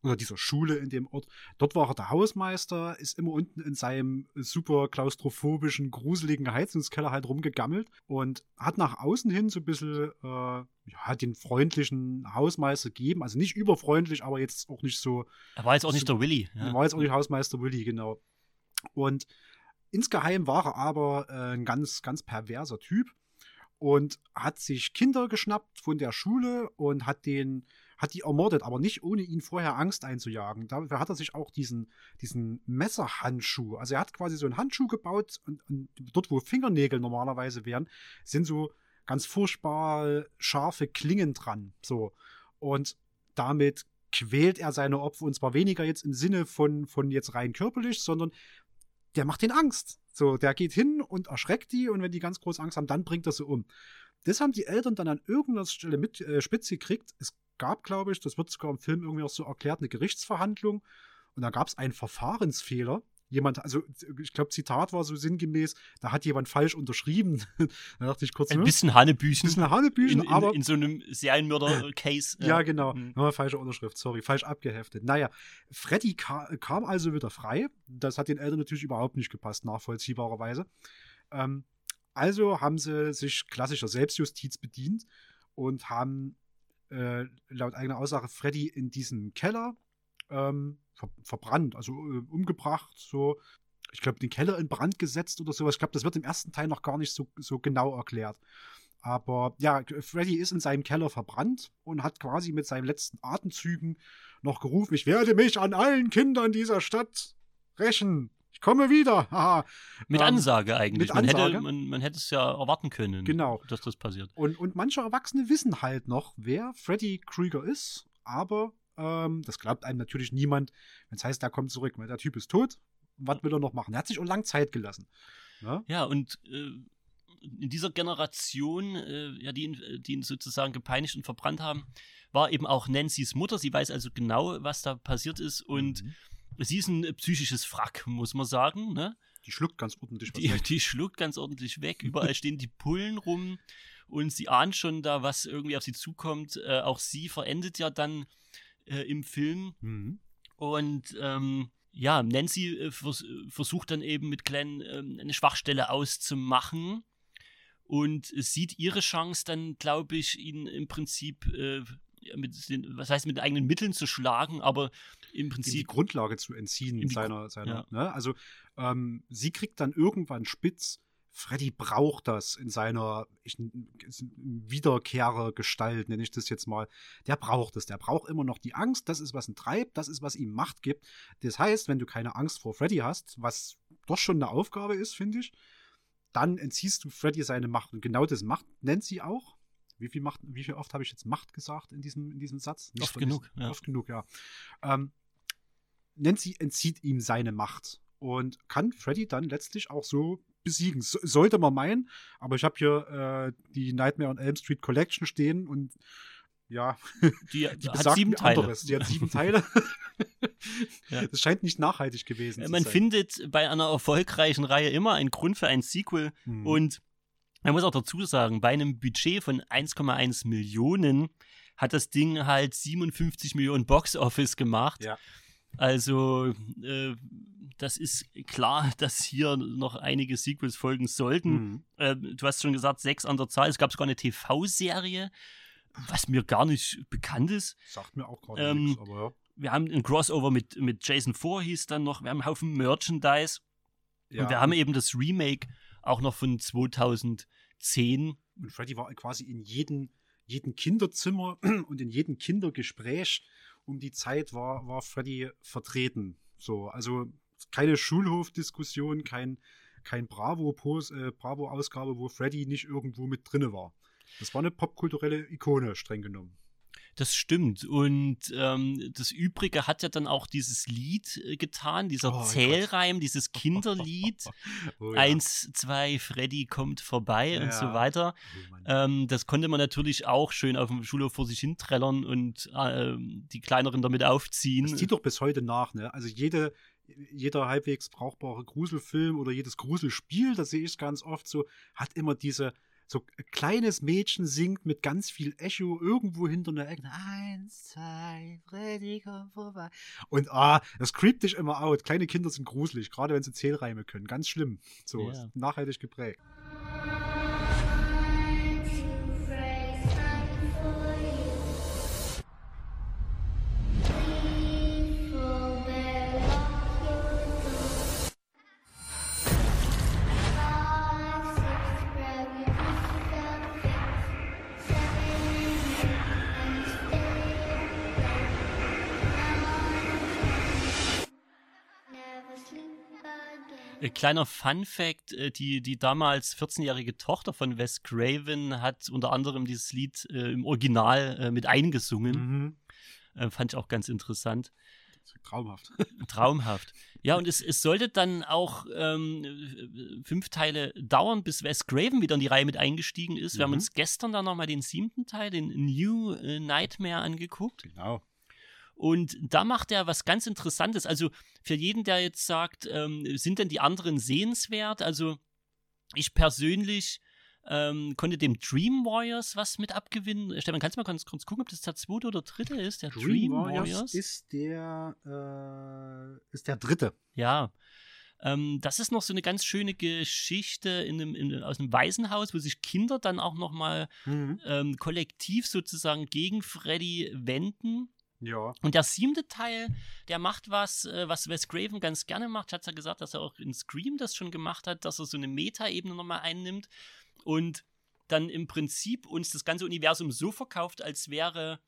oder dieser Schule in dem Ort. Dort war er der Hausmeister, ist immer unten in seinem super klaustrophobischen, gruseligen Heizungskeller halt rumgegammelt und hat nach außen hin so ein bisschen äh, ja, den freundlichen Hausmeister gegeben. Also nicht überfreundlich, aber jetzt auch nicht so Er war jetzt auch nicht der Willy. ja. Ja. War jetzt auch nicht Hausmeister Willi, genau. Und insgeheim war er aber äh, ein ganz, ganz perverser Typ und hat sich Kinder geschnappt von der Schule und hat den, hat die ermordet, aber nicht ohne ihnen vorher Angst einzujagen. Dafür hat er sich auch diesen, diesen Messerhandschuh, also er hat quasi so einen Handschuh gebaut und, und dort, wo Fingernägel normalerweise wären, sind so ganz furchtbar scharfe Klingen dran. So. Und damit quält er seine Opfer und zwar weniger jetzt im Sinne von, von jetzt rein körperlich, sondern der macht den Angst. So, der geht hin und erschreckt die und wenn die ganz groß Angst haben, dann bringt er sie um. Das haben die Eltern dann an irgendeiner Stelle mit äh, spitz gekriegt. Es gab, glaube ich, das wird sogar im Film irgendwie auch so erklärt, eine Gerichtsverhandlung und da gab es einen Verfahrensfehler. Jemand, also ich glaube, Zitat war so sinngemäß, da hat jemand falsch unterschrieben. da dachte ich kurz, Ein ne? bisschen Hanebüchen. bisschen Hanebüchen, in, in, aber in so einem Serienmörder-Case. ja, genau. Mhm. Ja, falsche Unterschrift, sorry, falsch abgeheftet. Naja, Freddy ka kam also wieder frei. Das hat den Eltern natürlich überhaupt nicht gepasst, nachvollziehbarerweise. Ähm, also haben sie sich klassischer Selbstjustiz bedient und haben äh, laut eigener Aussage Freddy in diesen Keller ähm, ver verbrannt, also äh, umgebracht, so. Ich glaube, den Keller in Brand gesetzt oder sowas. Ich glaube, das wird im ersten Teil noch gar nicht so, so genau erklärt. Aber ja, Freddy ist in seinem Keller verbrannt und hat quasi mit seinen letzten Atemzügen noch gerufen, ich werde mich an allen Kindern dieser Stadt rächen. Ich komme wieder. Haha. Mit Ähm, Ansage eigentlich. mit man, Ansage. Hätte, man, man hätte es ja erwarten können, Genau. dass das passiert. Und, und manche Erwachsene wissen halt noch, wer Freddy Krüger ist, aber ähm, das glaubt einem natürlich niemand, wenn es heißt, der kommt zurück, weil der Typ ist tot was will er noch machen? Er hat sich auch lang Zeit gelassen. Ja, ja und äh, in dieser Generation, äh, ja, die ihn, die ihn sozusagen gepeinigt und verbrannt haben, war eben auch Nancy's Mutter. Sie weiß also genau, was da passiert ist und mhm. sie ist ein psychisches Wrack, muss man sagen. Ne? Die schluckt ganz ordentlich die, weg. Die schluckt ganz ordentlich weg. Überall stehen die Pullen rum und sie ahnt schon da, was irgendwie auf sie zukommt. Äh, auch sie verendet ja dann äh, im Film. Mhm. Und ähm, ja, Nancy äh, vers versucht dann eben mit Glenn ähm, eine Schwachstelle auszumachen und sieht ihre Chance dann, glaube ich, ihn im Prinzip äh, mit den, was heißt mit eigenen Mitteln zu schlagen, aber im Prinzip. die Grundlage zu entziehen seiner, seiner, ja. ne? Also ähm, sie kriegt dann irgendwann spitz, Freddy braucht das in seiner ich, Wiederkehrergestalt, nenne ich das jetzt mal. Der braucht es. Der braucht immer noch die Angst. Das ist, was ihn treibt. Das ist, was ihm Macht gibt. Das heißt, wenn du keine Angst vor Freddy hast, was doch schon eine Aufgabe ist, finde ich, dann entziehst du Freddy seine Macht. Und genau das Macht nennt sie auch. Wie viel, Macht, wie viel oft habe ich jetzt Macht gesagt in diesem, in diesem Satz? Nicht oft genug. Ja. Oft genug, ja. Ähm, Nancy entzieht ihm seine Macht und kann Freddy dann letztlich auch so besiegen. So, sollte man meinen, aber ich habe hier äh, die Nightmare on Elm Street Collection stehen und ja, die, die hat sieben Teile. Anderes. Die hat sieben Teile. ja. Das scheint nicht nachhaltig gewesen Man sein. findet bei einer erfolgreichen Reihe immer einen Grund für ein Sequel hm. und man muss auch dazu sagen, bei einem Budget von 1,1 Millionen hat das Ding halt 57 Millionen Box Office gemacht. Ja. Also, äh, das ist klar, dass hier noch einige Sequels folgen sollten. Mhm. Äh, du hast schon gesagt, sechs an der Zahl. Es gab sogar eine TV-Serie, was mir gar nicht bekannt ist. Sagt mir auch gerade ähm, nichts, aber ja. Wir haben ein Crossover mit, mit Jason Voorhees dann noch. Wir haben einen Haufen Merchandise. Ja. Und wir haben eben das Remake auch noch von 2010. Und Freddy war quasi in jedem, jedem Kinderzimmer und in jedem Kindergespräch um die Zeit war, war Freddy vertreten. So, also keine Schulhofdiskussion, kein, kein Bravo-Ausgabe, äh, Bravo wo Freddy nicht irgendwo mit drinne war. Das war eine popkulturelle Ikone, streng genommen. Das stimmt. Und ähm, das Übrige hat ja dann auch dieses Lied äh, getan, dieser oh, Zählreim, Gott. dieses Kinderlied. oh, ja. Eins, zwei, Freddy kommt vorbei ja. und so weiter. Oh, ähm, das konnte man natürlich auch schön auf dem Schulhof vor sich hin trällern und äh, die Kleineren damit aufziehen. Das zieht doch bis heute nach, ne? Also jede, jeder halbwegs brauchbare Gruselfilm oder jedes Gruselspiel, das sehe ich ganz oft so, hat immer diese so ein kleines Mädchen singt mit ganz viel Echo irgendwo hinter einer Ecke. Eins, zwei, Freddy, komm vorbei. Und ah, das creept dich immer out. Kleine Kinder sind gruselig, gerade wenn sie Zählreime können. Ganz schlimm. So, yeah. nachhaltig geprägt. Kleiner Fun Fact: äh, die, die damals 14-jährige Tochter von Wes Craven hat unter anderem dieses Lied äh, im Original äh, mit eingesungen. Mhm. Äh, fand ich auch ganz interessant. Traumhaft. Traumhaft. Ja, und es, es sollte dann auch ähm, fünf Teile dauern, bis Wes Craven wieder in die Reihe mit eingestiegen ist. Mhm. Wir haben mhm. uns gestern dann nochmal den siebten Teil, den New Nightmare, angeguckt. Genau. Und da macht er was ganz Interessantes. Also für jeden, der jetzt sagt, ähm, sind denn die anderen sehenswert? Also ich persönlich ähm, konnte dem Dream Warriors was mit abgewinnen. Stefan, kannst du mal kurz, kurz gucken, ob das der zweite oder dritte ist? Der Dream, Dream Warriors, Warriors, ist der äh, ist der dritte. Ja. Ähm, das ist noch so eine ganz schöne Geschichte in einem, in, aus einem Waisenhaus, wo sich Kinder dann auch noch mal mhm. ähm, kollektiv sozusagen gegen Freddy wenden ja. Und der siebte Teil, der macht was, äh, was Wes Craven ganz gerne macht. Hat ja gesagt, dass er auch in Scream das schon gemacht hat, dass er so eine Meta-Ebene nochmal einnimmt und dann im Prinzip uns das ganze Universum so verkauft, als wäre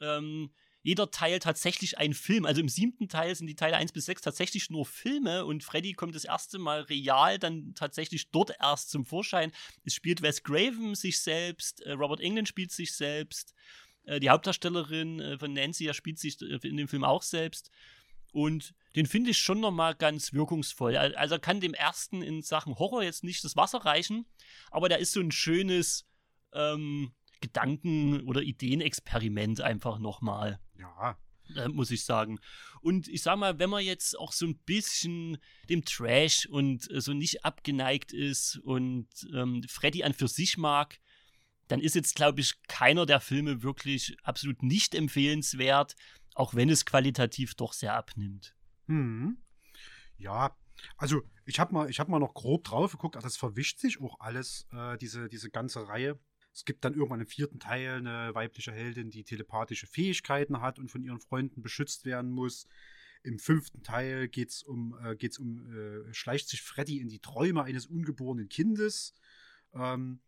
ähm, jeder Teil tatsächlich ein Film. Also im siebten Teil sind die Teile 1 bis 6 tatsächlich nur Filme und Freddy kommt das erste Mal real dann tatsächlich dort erst zum Vorschein. Es spielt Wes Craven sich selbst, äh, Robert England spielt sich selbst. Äh, die Hauptdarstellerin äh, von Nancy ja spielt sich äh, in dem Film auch selbst. Und den finde ich schon nochmal ganz wirkungsvoll. Also kann dem ersten in Sachen Horror jetzt nicht das Wasser reichen, aber da ist so ein schönes ähm, Gedanken- oder Ideenexperiment einfach nochmal. Ja. Äh, muss ich sagen. Und ich sag mal, wenn man jetzt auch so ein bisschen dem Trash und äh, so nicht abgeneigt ist und ähm, Freddy an für sich mag, dann ist jetzt, glaube ich, keiner der Filme wirklich absolut nicht empfehlenswert, auch wenn es qualitativ doch sehr abnimmt. Hm. Ja, also ich habe mal, hab mal noch grob drauf geguckt, das verwischt sich auch alles, äh, diese, diese ganze Reihe. Es gibt dann irgendwann im vierten Teil eine weibliche Heldin, die telepathische Fähigkeiten hat und von ihren Freunden beschützt werden muss. Im fünften Teil geht es um, äh, geht's um äh, schleicht sich Freddy in die Träume eines ungeborenen Kindes. Ähm,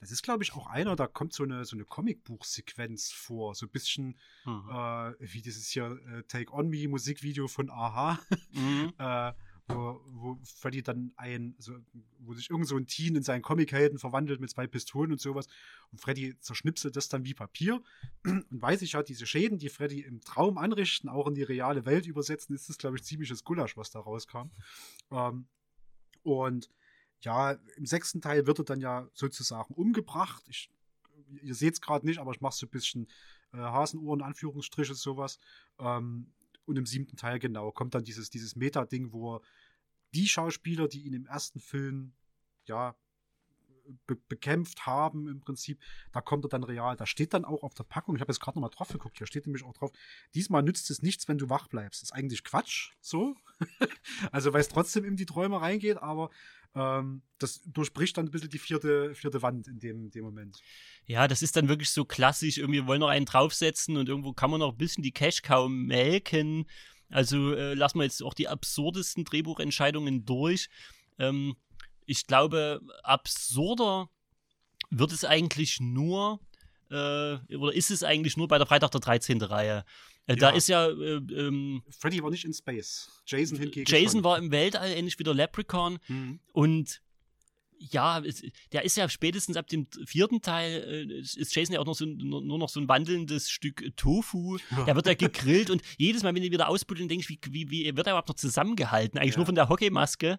das ist, glaube ich, auch einer, da kommt so eine, so eine Comicbuchsequenz vor. So ein bisschen mhm. äh, wie dieses hier äh, Take On Me Musikvideo von Aha. Mhm. äh, wo, wo Freddy dann ein, also, wo sich irgend so ein Teen in seinen Comichelden verwandelt mit zwei Pistolen und sowas. Und Freddy zerschnipselt das dann wie Papier. Und weiß ich ja, diese Schäden, die Freddy im Traum anrichten, auch in die reale Welt übersetzen, ist das, glaube ich, ziemliches Gulasch, was da rauskam. Ähm, und ja, im sechsten Teil wird er dann ja sozusagen umgebracht. Ich, ihr seht es gerade nicht, aber ich mache so ein bisschen äh, Hasenohren, Anführungsstriche, sowas. Ähm, und im siebten Teil, genau, kommt dann dieses, dieses Meta-Ding, wo die Schauspieler, die ihn im ersten Film, ja, be bekämpft haben im Prinzip, da kommt er dann real. Da steht dann auch auf der Packung, ich habe jetzt gerade nochmal drauf geguckt, hier steht nämlich auch drauf, diesmal nützt es nichts, wenn du wach bleibst. Ist eigentlich Quatsch, so. also weil es trotzdem in die Träume reingeht, aber ähm, das durchbricht dann ein bisschen die vierte, vierte Wand in dem, dem Moment. Ja, das ist dann wirklich so klassisch, irgendwie wollen noch einen draufsetzen und irgendwo kann man noch ein bisschen die Cash-Cow melken. Also äh, lassen wir jetzt auch die absurdesten Drehbuchentscheidungen durch. Ähm, ich glaube, absurder wird es eigentlich nur, äh, oder ist es eigentlich nur bei der Freitag der 13. Reihe. Äh, ja. Da ist ja. Äh, ähm, Freddy war nicht in Space. Jason hingegen. Jason schon. war im Weltall, ähnlich wie der Leprechaun. Mhm. Und ja, es, der ist ja spätestens ab dem vierten Teil, äh, ist Jason ja auch noch so, nur, noch so ein wandelndes Stück Tofu. Ja. Der wird ja gegrillt und jedes Mal, wenn ihn wieder ausbuddeln, denke ich, wie, wie, wie wird er überhaupt noch zusammengehalten? Eigentlich ja. nur von der Hockeymaske.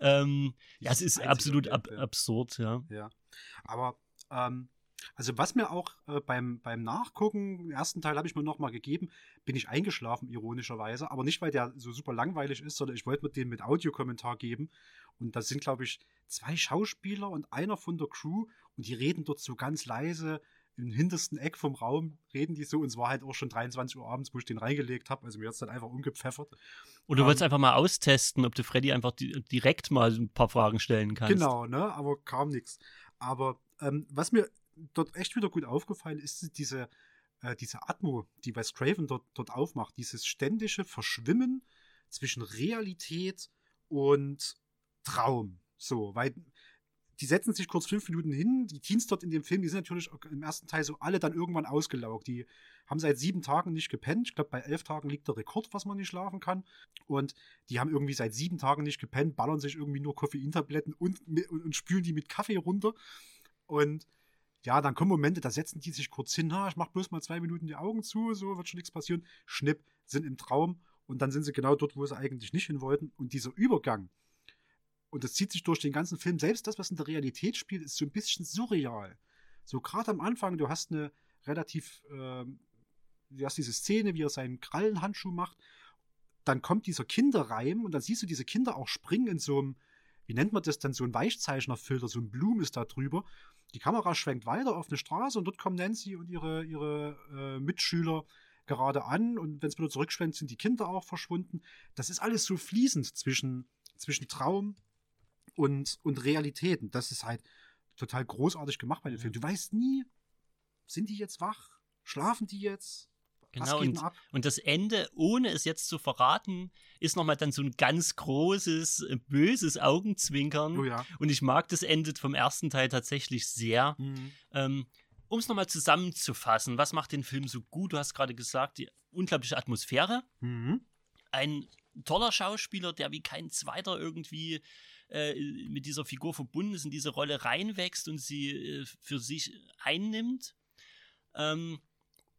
Ähm, ja, es ist absolut ab, absurd, ja. Ja, aber ähm, also was mir auch äh, beim, beim Nachgucken, im ersten Teil habe ich mir nochmal gegeben, bin ich eingeschlafen, ironischerweise, aber nicht, weil der so super langweilig ist, sondern ich wollte mir den mit Audiokommentar geben. Und das sind, glaube ich, zwei Schauspieler und einer von der Crew und die reden dort so ganz leise im hintersten Eck vom Raum reden die so und es war halt auch schon 23 Uhr abends, wo ich den reingelegt habe. Also mir hat es dann einfach umgepfeffert. Und du ähm, wolltest einfach mal austesten, ob du Freddy einfach di direkt mal ein paar Fragen stellen kannst. Genau, ne? Aber kam nichts. Aber ähm, was mir dort echt wieder gut aufgefallen ist, diese, äh, diese Atmo, die Wes Craven dort, dort aufmacht. Dieses ständige Verschwimmen zwischen Realität und Traum. So, weil die setzen sich kurz fünf Minuten hin. Die Teens dort in dem Film, die sind natürlich im ersten Teil so alle dann irgendwann ausgelaugt. Die haben seit sieben Tagen nicht gepennt. Ich glaube, bei elf Tagen liegt der Rekord, was man nicht schlafen kann. Und die haben irgendwie seit sieben Tagen nicht gepennt, ballern sich irgendwie nur Koffeintabletten und, und, und spülen die mit Kaffee runter. Und ja, dann kommen Momente, da setzen die sich kurz hin, ha, ich mach bloß mal zwei Minuten die Augen zu, so wird schon nichts passieren. Schnipp, sind im Traum und dann sind sie genau dort, wo sie eigentlich nicht hin wollten. Und dieser Übergang, und das zieht sich durch den ganzen Film, selbst das, was in der Realität spielt, ist so ein bisschen surreal. So gerade am Anfang, du hast eine relativ, äh, du hast diese Szene, wie er seinen Krallenhandschuh macht, dann kommt dieser Kinderreim und dann siehst du diese Kinder auch springen in so einem, wie nennt man das dann, so ein Weichzeichnerfilter, so ein Blum ist da drüber die Kamera schwenkt weiter auf eine Straße und dort kommen Nancy und ihre, ihre äh, Mitschüler gerade an und wenn es wieder zurückschwenkt, sind die Kinder auch verschwunden. Das ist alles so fließend zwischen, zwischen Traum und, und Realität. Und das ist halt total großartig gemacht bei dem Film. Du weißt nie, sind die jetzt wach? Schlafen die jetzt? Genau, und, und, das Ende, ohne es jetzt zu verraten, ist nochmal dann so ein ganz großes, äh, böses Augenzwinkern. Oh ja. Und ich mag das Ende vom ersten Teil tatsächlich sehr. Mhm. Ähm, um es nochmal zusammenzufassen, was macht den Film so gut? Du hast gerade gesagt, die unglaubliche Atmosphäre. Mhm. Ein toller Schauspieler, der wie kein zweiter irgendwie äh, mit dieser Figur verbunden ist, in diese Rolle reinwächst und sie äh, für sich einnimmt. Ähm,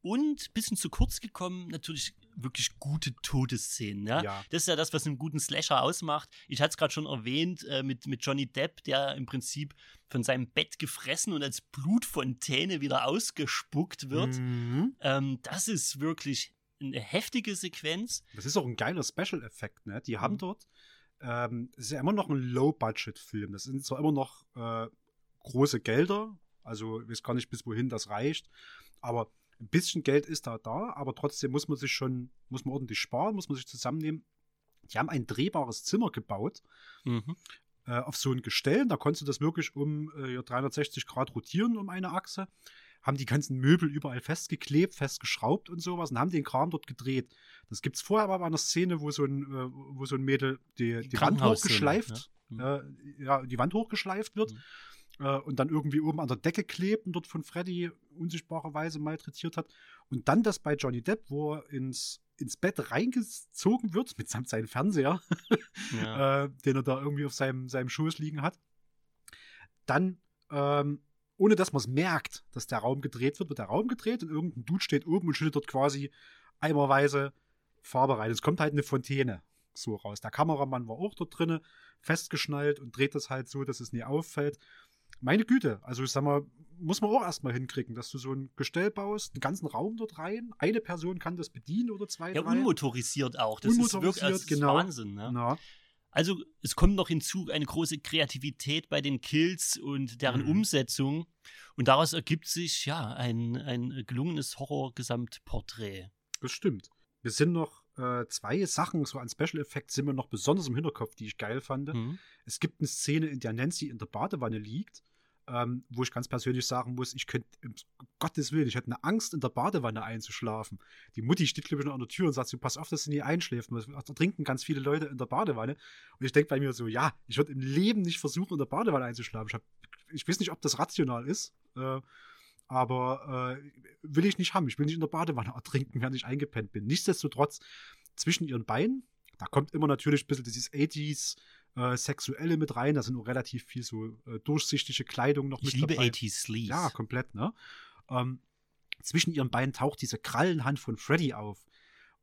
und bisschen zu kurz gekommen, natürlich wirklich gute Todesszenen. Ja? Ja. Das ist ja das, was einen guten Slasher ausmacht. Ich hatte es gerade schon erwähnt äh, mit, mit Johnny Depp, der im Prinzip von seinem Bett gefressen und als Blutfontäne wieder ausgespuckt wird. Mhm. Ähm, das ist wirklich eine heftige Sequenz. Das ist auch ein geiler Special-Effekt, ne? Die haben Mhm. dort, ähm, es ist ja immer noch ein Low-Budget-Film. Das sind zwar immer noch äh, große Gelder, also ich weiß gar nicht, bis wohin das reicht, aber ein bisschen Geld ist da da, aber trotzdem muss man sich schon, muss man ordentlich sparen, muss man sich zusammennehmen. Die haben ein drehbares Zimmer gebaut, Mhm. äh, auf so ein Gestell. Da konntest du das wirklich um äh, ja, 360 Grad rotieren um eine Achse. Haben die ganzen Möbel überall festgeklebt, festgeschraubt und sowas und haben den Kram dort gedreht. Das gibt es vorher aber bei einer Szene, wo so ein, äh, wo so ein Mädel die, die, Wand Krankenhausszene, hochgeschleift, ja. äh, ja, die Wand hochgeschleift wird Mhm. Äh, und dann irgendwie oben an der Decke klebt und dort von Freddy unsichtbarerweise malträtiert hat. Und dann das bei Johnny Depp, wo er ins, ins Bett reingezogen wird, mitsamt seinem Fernseher Ja. äh, den er da irgendwie auf seinem, seinem Schoß liegen hat. Dann, ähm, ohne dass man es merkt, dass der Raum gedreht wird, wird der Raum gedreht und irgendein Dude steht oben und schüttet dort quasi eimerweise Farbe rein. Es kommt halt eine Fontäne so raus. Der Kameramann war auch dort drinne, festgeschnallt und dreht das halt so, dass es nie auffällt. Meine Güte, also ich sag mal, muss man auch erstmal hinkriegen, dass du so ein Gestell baust, einen ganzen Raum dort rein. Eine Person kann das bedienen oder zwei, ja, drei. unmotorisiert auch. Das ist wirklich Unmotorisiert, das ist genau. Wahnsinn. Ne? Na, Also es kommt noch hinzu eine große Kreativität bei den Kills und deren Mhm. Umsetzung. Und daraus ergibt sich ja ein, ein gelungenes Horror-Gesamtporträt. Das stimmt. Wir sind noch äh, zwei Sachen, so an Special Effects sind mir noch besonders im Hinterkopf, die ich geil fand. Mhm. Es gibt eine Szene, in der Nancy in der Badewanne liegt, ähm, wo ich ganz persönlich sagen muss, ich könnte, um Gottes Willen, ich hätte eine Angst, in der Badewanne einzuschlafen. Die Mutti steht, glaube ich, noch an der Tür und sagt so, pass auf, dass sie nie einschläft. Da trinken ganz viele Leute in der Badewanne. Und ich denke bei mir so, ja, ich würde im Leben nicht versuchen, in der Badewanne einzuschlafen. Ich, hab, ich weiß nicht, ob das rational ist, äh, aber äh, will ich nicht haben. Ich will nicht in der Badewanne ertrinken, während ich eingepennt bin. Nichtsdestotrotz, zwischen ihren Beinen, da kommt immer natürlich ein bisschen dieses 80s äh, Sexuelle mit rein. Da sind auch relativ viel so äh, durchsichtige Kleidung noch Ich mit liebe dabei. 80s Sleaze. Ja, komplett, ne? Ähm, zwischen ihren Beinen taucht diese Krallenhand von Freddy auf.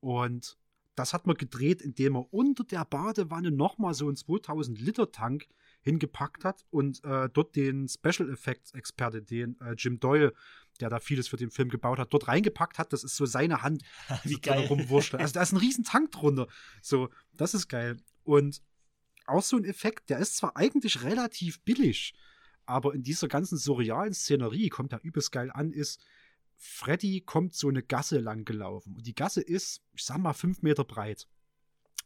Und das hat man gedreht, indem er unter der Badewanne nochmal so einen 2000-Liter-Tank hingepackt hat und äh, dort den Special Effects-Experte, den äh, Jim Doyle, der da vieles für den Film gebaut hat, dort reingepackt hat. Das ist so seine Hand, Wie so geil. rumwurschtelt. Also da ist ein riesen Tank drunter. So, das ist geil. Und auch so ein Effekt, der ist zwar eigentlich relativ billig, aber in dieser ganzen surrealen Szenerie kommt er übelst geil an, ist, Freddy kommt so eine Gasse lang gelaufen. Und die Gasse ist, ich sag mal, fünf Meter breit.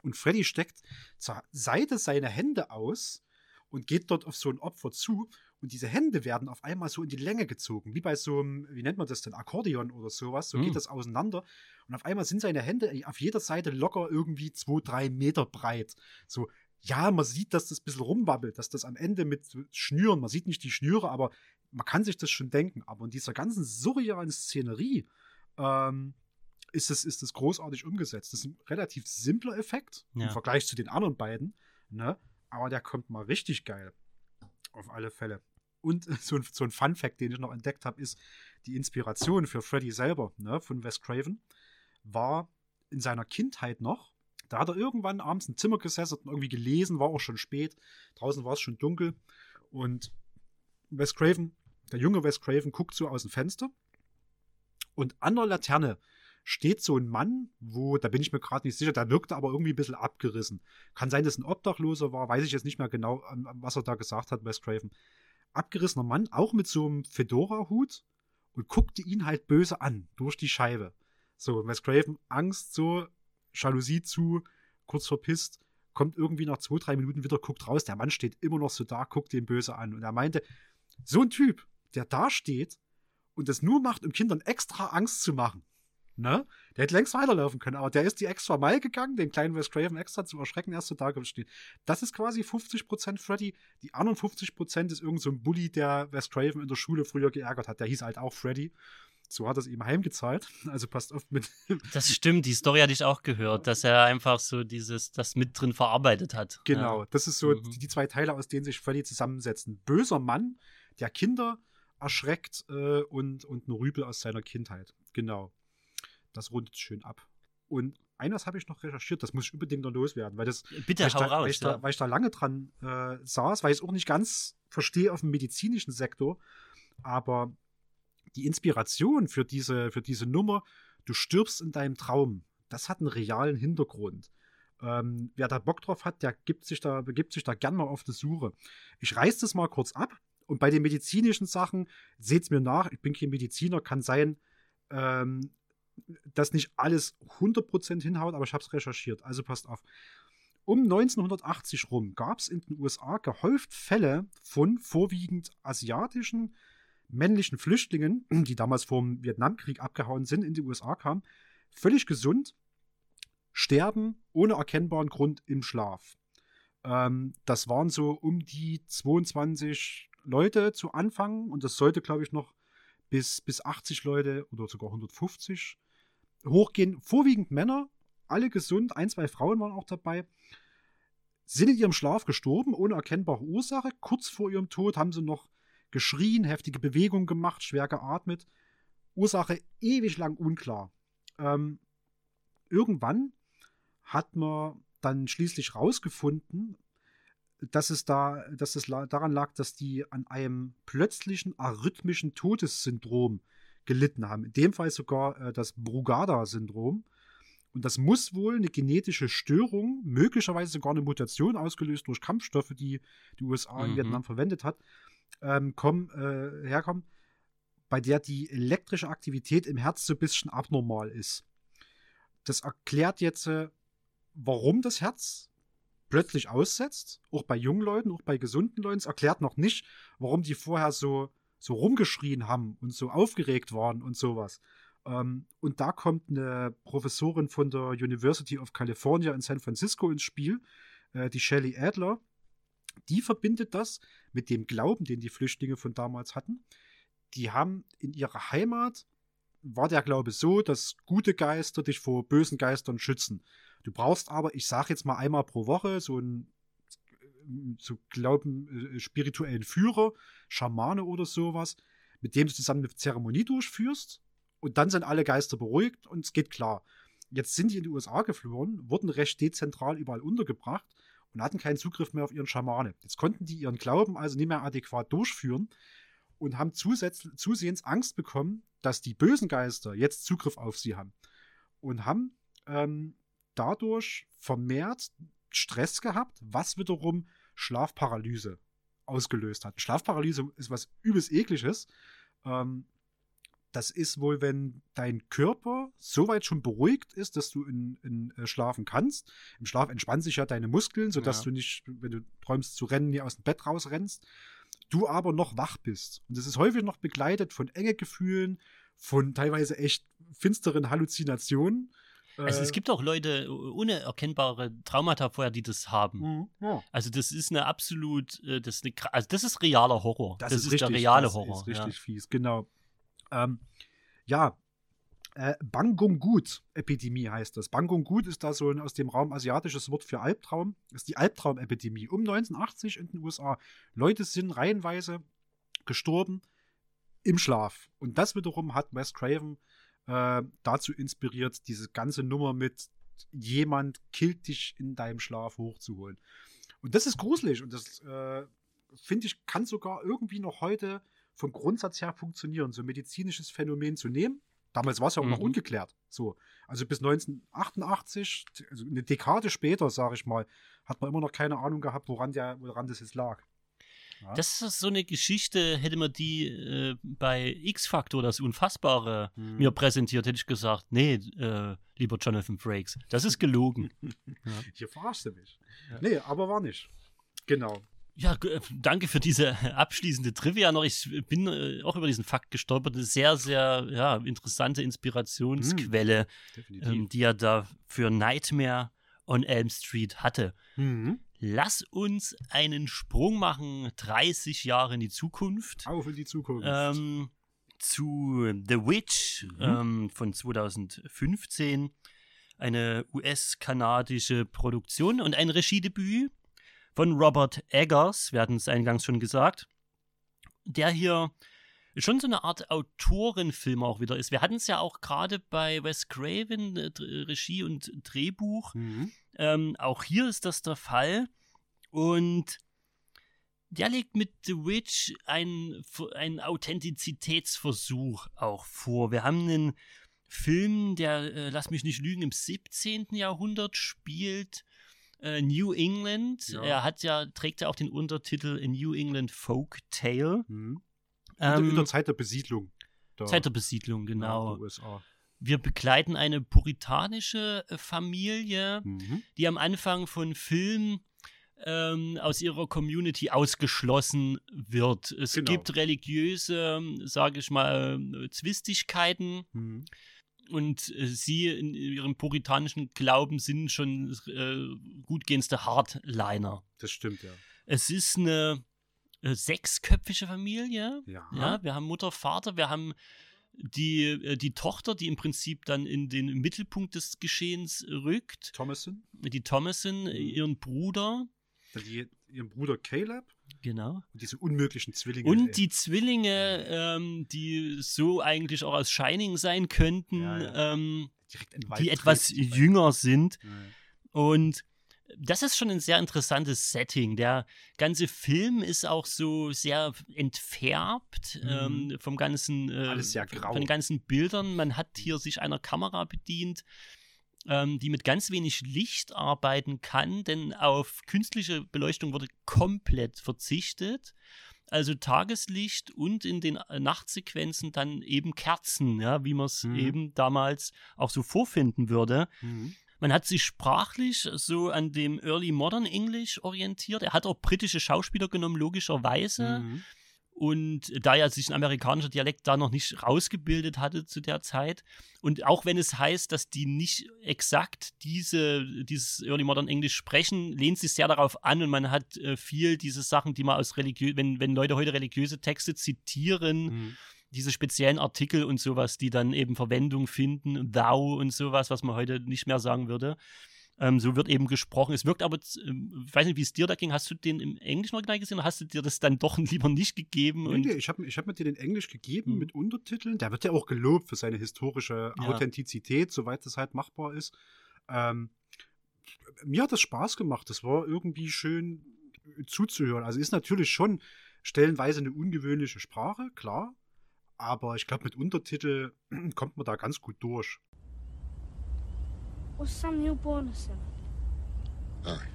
Und Freddy steckt zur Seite seine Hände aus und geht dort auf so ein Opfer zu. Und diese Hände werden auf einmal so in die Länge gezogen, wie bei so einem, wie nennt man das denn, Akkordeon oder sowas. So Hm. geht das auseinander. Und auf einmal sind seine Hände auf jeder Seite locker irgendwie zwei, drei Meter breit. So, ja, man sieht, dass das ein bisschen rumwabbelt, dass das am Ende mit Schnüren, man sieht nicht die Schnüre, aber man kann sich das schon denken. Aber in dieser ganzen surrealen Szenerie ähm, ist es ist es großartig umgesetzt. Das ist ein relativ simpler Effekt Ja. im Vergleich zu den anderen beiden, ne? aber der kommt mal richtig geil. Auf alle Fälle. Und so ein, so ein Fun-Fact, den ich noch entdeckt habe, ist die Inspiration für Freddy selber ne, von Wes Craven war in seiner Kindheit noch. Da hat er irgendwann abends im Zimmer gesessen und irgendwie gelesen, war auch schon spät. Draußen war es schon dunkel. Und Wes Craven, der junge Wes Craven, guckt so aus dem Fenster. Und an der Laterne steht so ein Mann, wo, da bin ich mir gerade nicht sicher, der wirkte aber irgendwie ein bisschen abgerissen. Kann sein, dass ein Obdachloser war, weiß ich jetzt nicht mehr genau, was er da gesagt hat, Wes Craven. Abgerissener Mann, auch mit so einem Fedora-Hut und guckte ihn halt böse an, durch die Scheibe. So, Wes Craven, Angst, so, Jalousie zu, kurz verpisst, kommt irgendwie nach zwei, drei Minuten wieder, guckt raus, der Mann steht immer noch so da, guckt den böse an. Und er meinte, so ein Typ, der da steht und das nur macht, um Kindern extra Angst zu machen, ne? Der hätte längst weiterlaufen können, aber der ist die extra Mal gegangen, den kleinen Wes Craven extra zu erschrecken, erst so da steht. Das ist quasi 50% Freddy. Die anderen 50% ist irgend so ein Bully, der Wes Craven in der Schule früher geärgert hat. Der hieß halt auch Freddy. So hat er es ihm heimgezahlt. Also passt auf mit. Das stimmt, die Story hatte ich auch gehört, dass er einfach so dieses, das mit drin verarbeitet hat. Genau, Ja. das ist so Mhm. die, zwei Teile, aus denen sich Freddy zusammensetzen. Böser Mann, der Kinder erschreckt äh, und, und ein Rübel aus seiner Kindheit. Genau. Das rundet schön ab. Und eines habe ich noch recherchiert, das muss ich unbedingt noch loswerden, weil das Bitte weil, ich hau da, raus. weil, ich ja. da, weil ich da lange dran äh, saß, weil ich es auch nicht ganz verstehe auf dem medizinischen Sektor. Aber die Inspiration für diese, für diese Nummer, du stirbst in deinem Traum, das hat einen realen Hintergrund. Ähm, wer da Bock drauf hat, der gibt sich da, begibt sich da gern mal auf die Suche. Ich reiß das mal kurz ab. Und bei den medizinischen Sachen, seht's mir nach, ich bin kein Mediziner, kann sein, ähm, dass nicht alles 100% hinhaut, aber ich habe es recherchiert. Also passt auf. Um 1980 rum gab es in den USA gehäuft Fälle von vorwiegend asiatischen männlichen Flüchtlingen, die damals vom Vietnamkrieg abgehauen sind, in die USA kamen, völlig gesund, sterben ohne erkennbaren Grund im Schlaf. Ähm, das waren so um die 22 Leute zu Anfang und das sollte, glaube ich, noch bis, bis 80 Leute oder sogar 150 hochgehen. Vorwiegend Männer, alle gesund, ein, zwei Frauen waren auch dabei, sind in ihrem Schlaf gestorben, ohne erkennbare Ursache. Kurz vor ihrem Tod haben sie noch geschrien, heftige Bewegungen gemacht, schwer geatmet. Ursache ewig lang unklar. Ähm, irgendwann hat man dann schließlich rausgefunden, dass es da, dass es daran lag, dass die an einem plötzlichen arrhythmischen Todessyndrom gelitten haben. In dem Fall sogar äh, das Brugada-Syndrom. Und das muss wohl eine genetische Störung, möglicherweise sogar eine Mutation ausgelöst durch Kampfstoffe, die die USA in Mhm. Vietnam verwendet hat, ähm, kommen, äh, herkommen, bei der die elektrische Aktivität im Herz so ein bisschen abnormal ist. Das erklärt jetzt, äh, warum das Herz plötzlich aussetzt, auch bei jungen Leuten, auch bei gesunden Leuten. Es erklärt noch nicht, warum die vorher so, so rumgeschrien haben und so aufgeregt waren und sowas. Ähm, und da kommt eine Professorin von der University of California in San Francisco ins Spiel, äh, die Shelley Adler. Die verbindet das mit dem Glauben, den die Flüchtlinge von damals hatten. Die haben in ihrer Heimat, war der Glaube so, dass gute Geister dich vor bösen Geistern schützen. Du brauchst aber, ich sage jetzt mal einmal pro Woche, so einen zu glauben, äh, spirituellen Führer, Schamane oder sowas, mit dem du zusammen eine Zeremonie durchführst und dann sind alle Geister beruhigt und es geht klar. Jetzt sind die in die USA geflohen, wurden recht dezentral überall untergebracht und hatten keinen Zugriff mehr auf ihren Schamane. Jetzt konnten die ihren Glauben also nicht mehr adäquat durchführen und haben zusehends Angst bekommen, dass die bösen Geister jetzt Zugriff auf sie haben. Und haben ähm, dadurch vermehrt Stress gehabt, was wiederum Schlafparalyse ausgelöst hat. Schlafparalyse ist was übelst ekliges. Ähm, das ist wohl, wenn dein Körper so weit schon beruhigt ist, dass du in, in äh, schlafen kannst. Im Schlaf entspannen sich ja deine Muskeln, sodass Ja. du nicht, wenn du träumst zu rennen, nie aus dem Bett rausrennst. Du aber noch wach bist. Und das ist häufig noch begleitet von enge Gefühlen, von teilweise echt finsteren Halluzinationen. Also es Äh, gibt auch Leute ohne erkennbare Traumata vorher, die das haben. Mhm, ja. Also das ist eine absolut, äh, das ist eine, also das ist realer Horror. Das, ist, der reale das Horror. ist richtig fies, genau. Ähm, ja, äh, Bangungut-Epidemie heißt das. Bangungut ist da so ein aus dem Raum asiatisches Wort für Albtraum. Das ist die Albtraumepidemie. Um 1980 in den USA. Leute sind reihenweise gestorben im Schlaf. Und das wiederum hat Wes Craven äh, dazu inspiriert, diese ganze Nummer mit jemand killt dich in deinem Schlaf hochzuholen. Und das ist gruselig und das äh, finde ich, kann sogar irgendwie noch heute vom Grundsatz her funktionieren, so ein medizinisches Phänomen zu nehmen. Damals war es ja auch noch Mhm. ungeklärt. So, also bis 1988, also eine Dekade später, sage ich mal, hat man immer noch keine Ahnung gehabt, woran der, woran das jetzt lag. Ja. Das ist so eine Geschichte, hätte man die äh, bei X-Factor, das Unfassbare, Mhm. mir präsentiert, hätte ich gesagt, nee, äh, lieber Jonathan Frakes, das ist gelogen. Hier verarschst du mich. Ja. Nee, aber war nicht. Genau. Ja, äh, danke für diese abschließende Trivia noch. Ich bin äh, auch über diesen Fakt gestolpert. Eine sehr, sehr ja, interessante Inspirationsquelle, Definitiv. ähm, die er da für Nightmare on Elm Street hatte. Mhm. Lass uns einen Sprung machen, 30 Jahre in die Zukunft. Auf in die Zukunft. Ähm, zu The Witch Mhm. ähm, von 2015. Eine US-kanadische Produktion und ein Regiedebüt von Robert Eggers, wir hatten es eingangs schon gesagt, der hier schon so eine Art Autorenfilm auch wieder ist. Wir hatten es ja auch gerade bei Wes Craven, äh, Regie und Drehbuch. Mhm. Ähm, auch hier ist das der Fall. Und der legt mit The Witch einen, einen Authentizitätsversuch auch vor. Wir haben einen Film, der, äh, lass mich nicht lügen, im 17. Jahrhundert spielt. Äh, New England. Ja. Er hat ja, trägt ja auch den Untertitel New England Folk Tale. Mhm. Ähm, in der Zeit der Besiedlung. Der, Zeit der Besiedlung, genau. USA. Wir begleiten eine puritanische äh, Familie, mhm. die am Anfang von Film ähm, aus ihrer Community ausgeschlossen wird. Es genau. gibt religiöse, sage ich mal, äh, Zwistigkeiten. Mhm. Und äh, sie in ihrem puritanischen Glauben sind schon äh, gutgehendste Hardliner. Das stimmt, ja. Es ist eine äh, sechsköpfige Familie. Ja. ja. Wir haben Mutter, Vater, wir haben die, äh, die Tochter, die im Prinzip dann in den Mittelpunkt des Geschehens rückt. Thomason. Die Thomason, mhm. ihren Bruder. Die, ihren Bruder Caleb. Genau. Und diese unmöglichen Zwillinge. Und ey. die Zwillinge, ähm, die so eigentlich auch aus Shining sein könnten, ja, ja. Ähm, die etwas jünger sind. Ja, und das ist schon ein sehr interessantes Setting. Der ganze Film ist auch so sehr entfärbt mhm. ähm, vom ganzen, äh, Alles sehr grau. von den ganzen Bildern. Man hat hier sich einer Kamera bedient, ähm, die mit ganz wenig Licht arbeiten kann, denn auf künstliche Beleuchtung wurde komplett verzichtet. Also Tageslicht und in den Nachtsequenzen dann eben Kerzen, ja, wie man es mhm. eben damals auch so vorfinden würde. Mhm. Man hat sich sprachlich so an dem Early Modern English orientiert. Er hat auch britische Schauspieler genommen, logischerweise. Mhm. Und da ja sich ein amerikanischer Dialekt da noch nicht rausgebildet hatte zu der Zeit. Und auch wenn es heißt, dass die nicht exakt diese, dieses Early Modern English sprechen, lehnt sich sehr darauf an und man hat äh, viel diese Sachen, die man aus religiös, wenn, wenn Leute heute religiöse Texte zitieren, mhm diese speziellen Artikel und sowas, die dann eben Verwendung finden, thou und sowas, was man heute nicht mehr sagen würde. Ähm, so wird eben gesprochen. Es wirkt aber, ähm, ich weiß nicht, wie es dir da ging. Hast du den im Englischen Original gesehen oder hast du dir das dann doch lieber nicht gegeben? Nee, nee ich habe ich hab mir den in Englisch gegeben hm. mit Untertiteln. Der wird ja auch gelobt für seine historische ja. Authentizität, soweit das halt machbar ist. Ähm, mir hat das Spaß gemacht. Das war irgendwie schön zuzuhören. Also ist natürlich schon stellenweise eine ungewöhnliche Sprache, klar. aber ich glaube, mit Untertitel kommt man da ganz gut durch. Was Samuel born a sinner? Aye.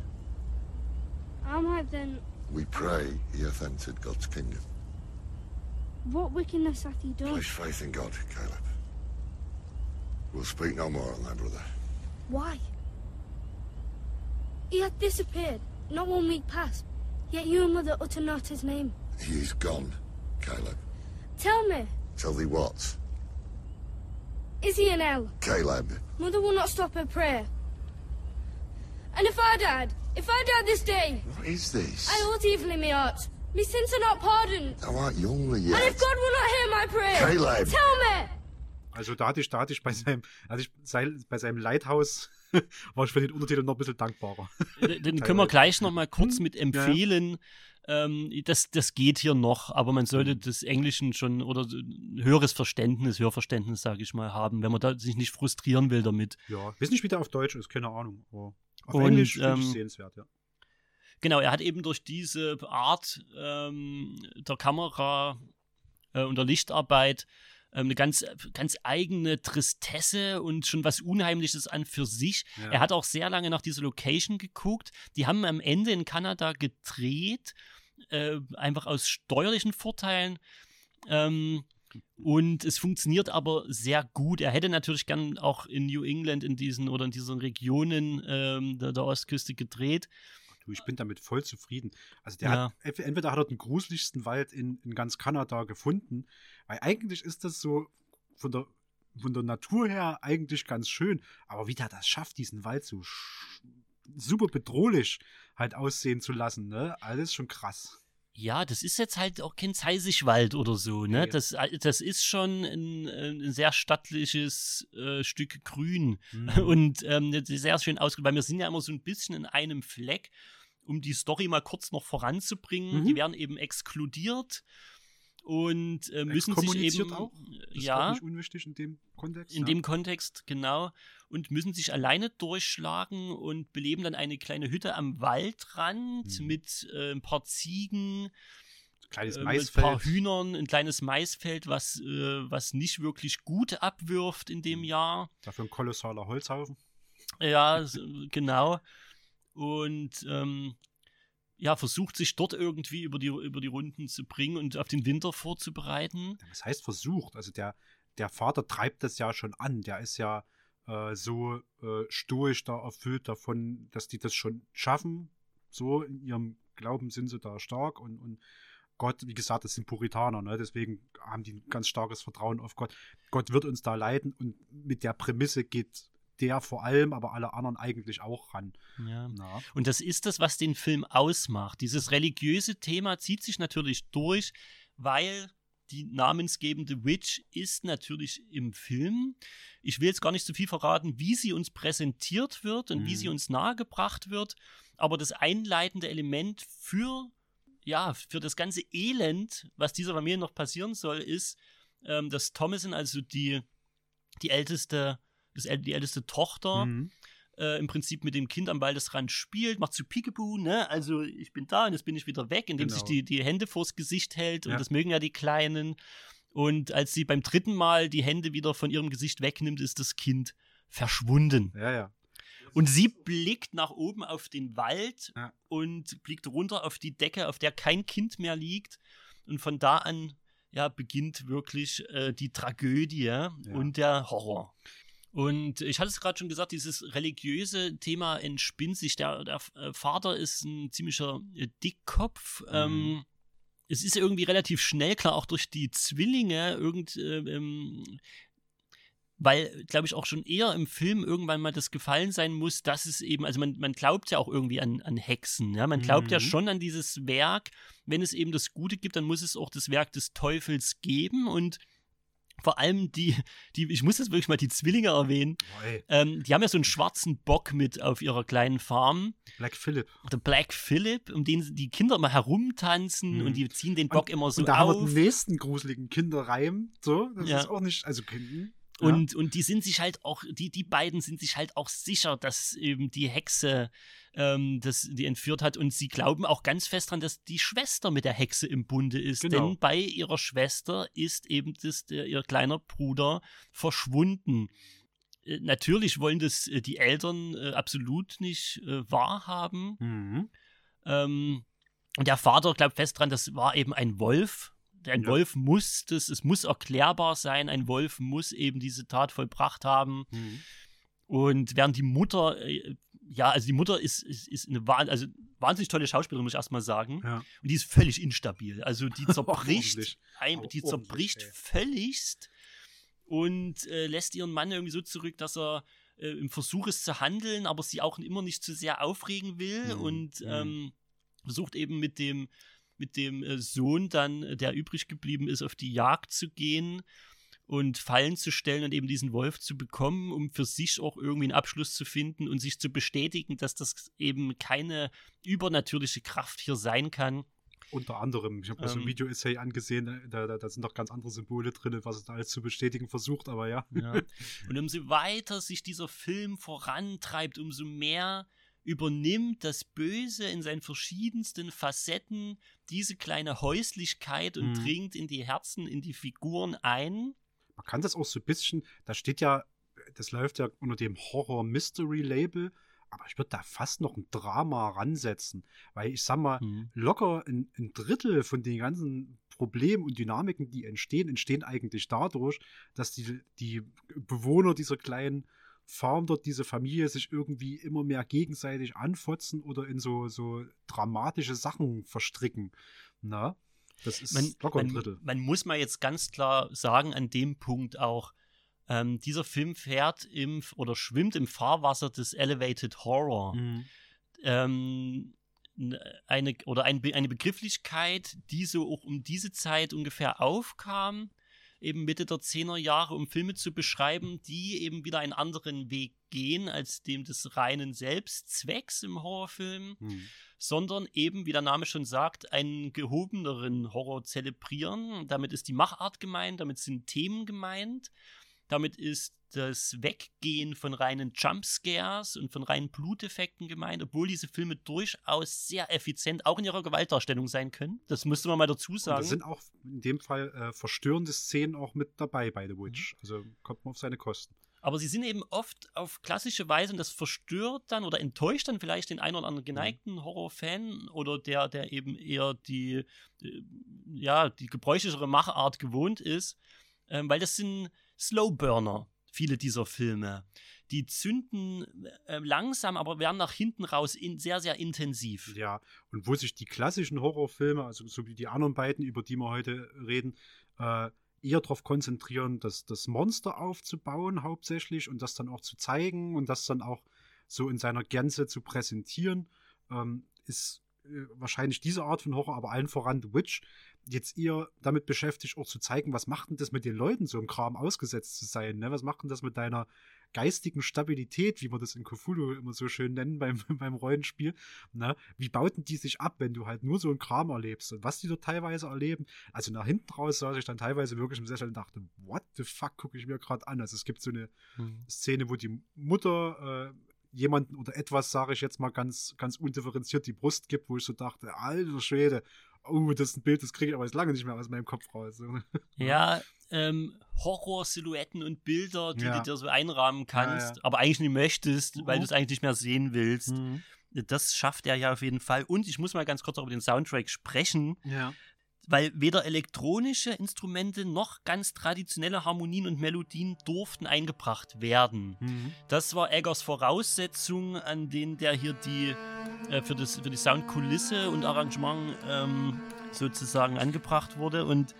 How might then... We pray he hath entered God's kingdom. What wickedness hath he done? Place faith in God, Caleb. We'll speak no more on that, brother. Why? He hath disappeared, not one week past, yet you and Mother utter not his name. He is gone, Caleb. Tell me. Tell thee what? Is he in hell? Caleb. Mother will not stop her prayer. And if I died, if I died this day... What is this? I ought evil in my heart. My sins are not pardoned. Thou art young yet. And if God will not hear my prayer... Caleb. Tell me. Also da hatte ich, da hatte ich bei seinem, also ich, bei seinem Lighthouse war ich für den Untertitel noch ein bisschen dankbarer. Den können wir gleich noch mal kurz mit empfehlen. Ja. Ähm, das, das geht hier noch, aber man sollte mhm. des Englischen schon oder ein höheres Verständnis, Hörverständnis, sage ich mal, haben, wenn man da sich nicht frustrieren will damit. Ja, wissen nicht, wie der auf Deutsch ist, keine Ahnung. Aber auf Und, Englisch ähm, ich sehenswert, ja. Genau, er hat eben durch diese Art ähm, der Kamera äh, und der Lichtarbeit ähm, eine ganz, ganz eigene Tristesse und schon was Unheimliches an für sich. Ja. Er hat auch sehr lange nach dieser Location geguckt. Die haben am Ende in Kanada gedreht äh, einfach aus steuerlichen Vorteilen. Ähm, und es funktioniert aber sehr gut. Er hätte natürlich gern auch in New England in diesen oder in diesen Regionen ähm, der, der, Ostküste gedreht. Du, ich bin damit voll zufrieden. Also der ja. hat entweder hat er den gruseligsten Wald in, in ganz Kanada gefunden, weil eigentlich ist das so von der von der Natur her eigentlich ganz schön, aber wie der das schafft, diesen Wald so super bedrohlich halt aussehen zu lassen, ne? Alles schon krass. Ja, das ist jetzt halt auch kein Zeisigwald oder so, ne? Nee. Das, äh, das ist schon ein, ein sehr stattliches äh, Stück Grün mhm. und ähm, sehr schön ausgebildet, weil wir sind ja immer so ein bisschen in einem Fleck, um die Story mal kurz noch voranzubringen. Mhm. Die werden eben exkludiert und äh, müssen sich eben auch? Das ist ja auch nicht unwichtig in dem Kontext. in ja. dem Kontext genau und müssen sich alleine durchschlagen und beleben dann eine kleine Hütte am Waldrand Mhm. mit äh, ein paar Ziegen, kleines äh, mit ein Maisfeld. paar Hühnern, ein kleines Maisfeld, was äh, was nicht wirklich gut abwirft in Mhm. dem Jahr. Dafür ein kolossaler Holzhaufen. Ja, genau. Und ähm, ja, versucht sich dort irgendwie über die, über die Runden zu bringen und auf den Winter vorzubereiten. Was heißt versucht? Also der, der Vater treibt das ja schon an. Der ist ja äh, so äh, stoisch da erfüllt davon, dass die das schon schaffen. So in ihrem Glauben sind sie da stark und, und Gott, wie gesagt, das sind Puritaner, ne? deswegen haben die ein ganz starkes Vertrauen auf Gott. Gott wird uns da leiten und mit der Prämisse geht der vor allem, aber alle anderen eigentlich auch ran. Ja. Na. Und das ist das, was den Film ausmacht. Dieses religiöse Thema zieht sich natürlich durch, weil die namensgebende Witch ist natürlich im Film. Ich will jetzt gar nicht so viel verraten, wie sie uns präsentiert wird und wie Mhm. sie uns nahegebracht wird. Aber das einleitende Element für, ja, für das ganze Elend, was dieser Familie noch passieren soll, ist, ähm, dass Thomason, also die, die älteste, das, die älteste Tochter, Mhm. äh, im Prinzip mit dem Kind am Waldesrand spielt, macht so Peekaboo, ne? Also ich bin da und jetzt bin ich wieder weg, indem sich Genau. die, die Hände vors Gesicht hält und Ja. das mögen ja die Kleinen. Und als sie beim dritten Mal die Hände wieder von ihrem Gesicht wegnimmt, ist das Kind verschwunden. Ja, ja. Und sie blickt nach oben auf den Wald Ja. und blickt runter auf die Decke, auf der kein Kind mehr liegt. Und von da an ja, beginnt wirklich äh, die Tragödie und der Horror. Und ich hatte es gerade schon gesagt, dieses religiöse Thema entspinnt sich. Der, der äh, Vater ist ein ziemlicher äh, Dickkopf. Ähm, es ist irgendwie relativ schnell klar, auch durch die Zwillinge, irgend, äh, ähm, weil, glaube ich, auch schon eher im Film irgendwann mal das gefallen sein muss, dass es eben, also man, man glaubt ja auch irgendwie an, an Hexen, ja, man glaubt ja Mhm. schon an dieses Werk. Wenn es eben das Gute gibt, dann muss es auch das Werk des Teufels geben und vor allem die, die, ich muss jetzt wirklich mal die Zwillinge erwähnen, ähm, die haben ja so einen schwarzen Bock mit auf ihrer kleinen Farm, Black Phillip. der Black Phillip, um den die Kinder immer herumtanzen Mhm. und die ziehen den Bock immer so und da haben wir auf. den nächsten gruseligen Kinderreim. So, das Ja. ist auch nicht, also Kinder. Und, und die sind sich halt auch, die, die beiden sind sich halt auch sicher, dass eben die Hexe ähm, das, die entführt hat. Und sie glauben auch ganz fest dran, dass die Schwester mit der Hexe im Bunde ist. Genau. Denn bei ihrer Schwester ist eben das, der, ihr kleiner Bruder verschwunden. Äh, natürlich wollen das äh, die Eltern äh, absolut nicht äh, wahrhaben. Mhm. Ähm, und der Vater glaubt fest dran, das war eben ein Wolf. Ein Ja. Wolf muss das, es muss erklärbar sein, ein Wolf muss eben diese Tat vollbracht haben. Mhm. Und während die Mutter, äh, ja, also die Mutter ist, ist, ist eine also wahnsinnig tolle Schauspielerin, muss ich erstmal sagen. Ja. Und die ist völlig instabil. Also die zerbricht, ein, die zerbricht ey. völligst und äh, lässt ihren Mann irgendwie so zurück, dass er äh, im Versuch ist zu handeln, aber sie auch immer nicht zu sehr aufregen will Mhm. und Mhm. ähm, versucht eben mit dem mit dem äh, Sohn dann, äh, der übrig geblieben ist, auf die Jagd zu gehen und Fallen zu stellen und eben diesen Wolf zu bekommen, um für sich auch irgendwie einen Abschluss zu finden und sich zu bestätigen, dass das eben keine übernatürliche Kraft hier sein kann. Unter anderem, ich habe mir so ein Ähm. Video-Essay angesehen, da, da, da sind noch ganz andere Symbole drin, was es da alles zu bestätigen versucht, aber ja. Ja. Und umso weiter sich dieser Film vorantreibt, umso mehr übernimmt das Böse in seinen verschiedensten Facetten diese kleine Häuslichkeit und Mhm. dringt in die Herzen, in die Figuren ein. Man kann das auch so ein bisschen, da steht ja, das läuft ja unter dem Horror-Mystery-Label, aber ich würde da fast noch ein Drama ransetzen, weil ich sag mal, Mhm. locker ein, ein Drittel von den ganzen Problemen und Dynamiken, die entstehen, entstehen eigentlich dadurch, dass die, die Bewohner dieser kleinen Farm dort, diese Familie, sich irgendwie immer mehr gegenseitig anfotzen oder in so, so dramatische Sachen verstricken. Na? Das ist Man, locker ein man, Drittel. man muss mal jetzt ganz klar sagen, an dem Punkt auch, ähm, dieser Film fährt im oder schwimmt im Fahrwasser des Elevated Horror. Mhm. ähm, eine oder ein, eine Begrifflichkeit, die so auch um diese Zeit ungefähr aufkam, eben Mitte der 10er Jahre, um Filme zu beschreiben, die eben wieder einen anderen Weg gehen als dem des reinen Selbstzwecks im Horrorfilm, Hm. sondern eben, wie der Name schon sagt, einen gehobeneren Horror zelebrieren. Damit ist die Machart gemeint, damit sind Themen gemeint, damit ist das Weggehen von reinen Jumpscares und von reinen Bluteffekten gemeint, obwohl diese Filme durchaus sehr effizient auch in ihrer Gewaltdarstellung sein können. Das müsste man mal dazu sagen. da sind auch in dem Fall äh, verstörende Szenen auch mit dabei bei The Mhm. Witch. Also kommt man auf seine Kosten. Aber sie sind eben oft auf klassische Weise und das verstört dann oder enttäuscht dann vielleicht den einen oder anderen geneigten Horrorfan oder der, der eben eher die, äh, ja, die gebräuchlichere Machart gewohnt ist, ähm, weil das sind Slowburner, viele dieser Filme. Die zünden äh, langsam, aber werden nach hinten raus in, sehr, sehr intensiv. Ja, und wo sich die klassischen Horrorfilme, also so wie die anderen beiden, über die wir heute reden, äh, eher darauf konzentrieren, das, das Monster aufzubauen hauptsächlich und das dann auch zu zeigen und das dann auch so in seiner Gänze zu präsentieren, ähm, ist wahrscheinlich diese Art von Horror, aber allen voran The Witch, jetzt eher damit beschäftigt, auch zu zeigen, was macht denn das mit den Leuten, so im Kram ausgesetzt zu sein, ne? Was macht denn das mit deiner geistigen Stabilität, wie wir das in Cthulhu immer so schön nennen beim, beim Rollenspiel, ne? Wie bauten die sich ab, wenn du halt nur so einen Kram erlebst und was die dort teilweise erleben? Also nach hinten raus saß ich dann teilweise wirklich im Sessel und dachte, what the fuck gucke ich mir gerade an? Also es gibt so eine Mhm. Szene, wo die Mutter äh, jemanden oder etwas, sage ich jetzt mal ganz, ganz undifferenziert, die Brust gibt, wo ich so dachte, alter Schwede, oh, das ist ein Bild, das kriege ich aber jetzt lange nicht mehr aus meinem Kopf raus. Ja, ähm, Horror-Silhouetten und Bilder, die Ja. du dir so einrahmen kannst, Ja, ja. aber eigentlich nicht möchtest, weil Mhm. du es eigentlich nicht mehr sehen willst. Mhm. Das schafft er ja auf jeden Fall. Und ich muss mal ganz kurz auch über den Soundtrack sprechen, Ja. Weil weder elektronische Instrumente noch ganz traditionelle Harmonien und Melodien durften eingebracht werden. Mhm. Das war Eggers Voraussetzung, an denen der hier die äh, für, das, für die Soundkulisse und Arrangement ähm, sozusagen angebracht wurde. Und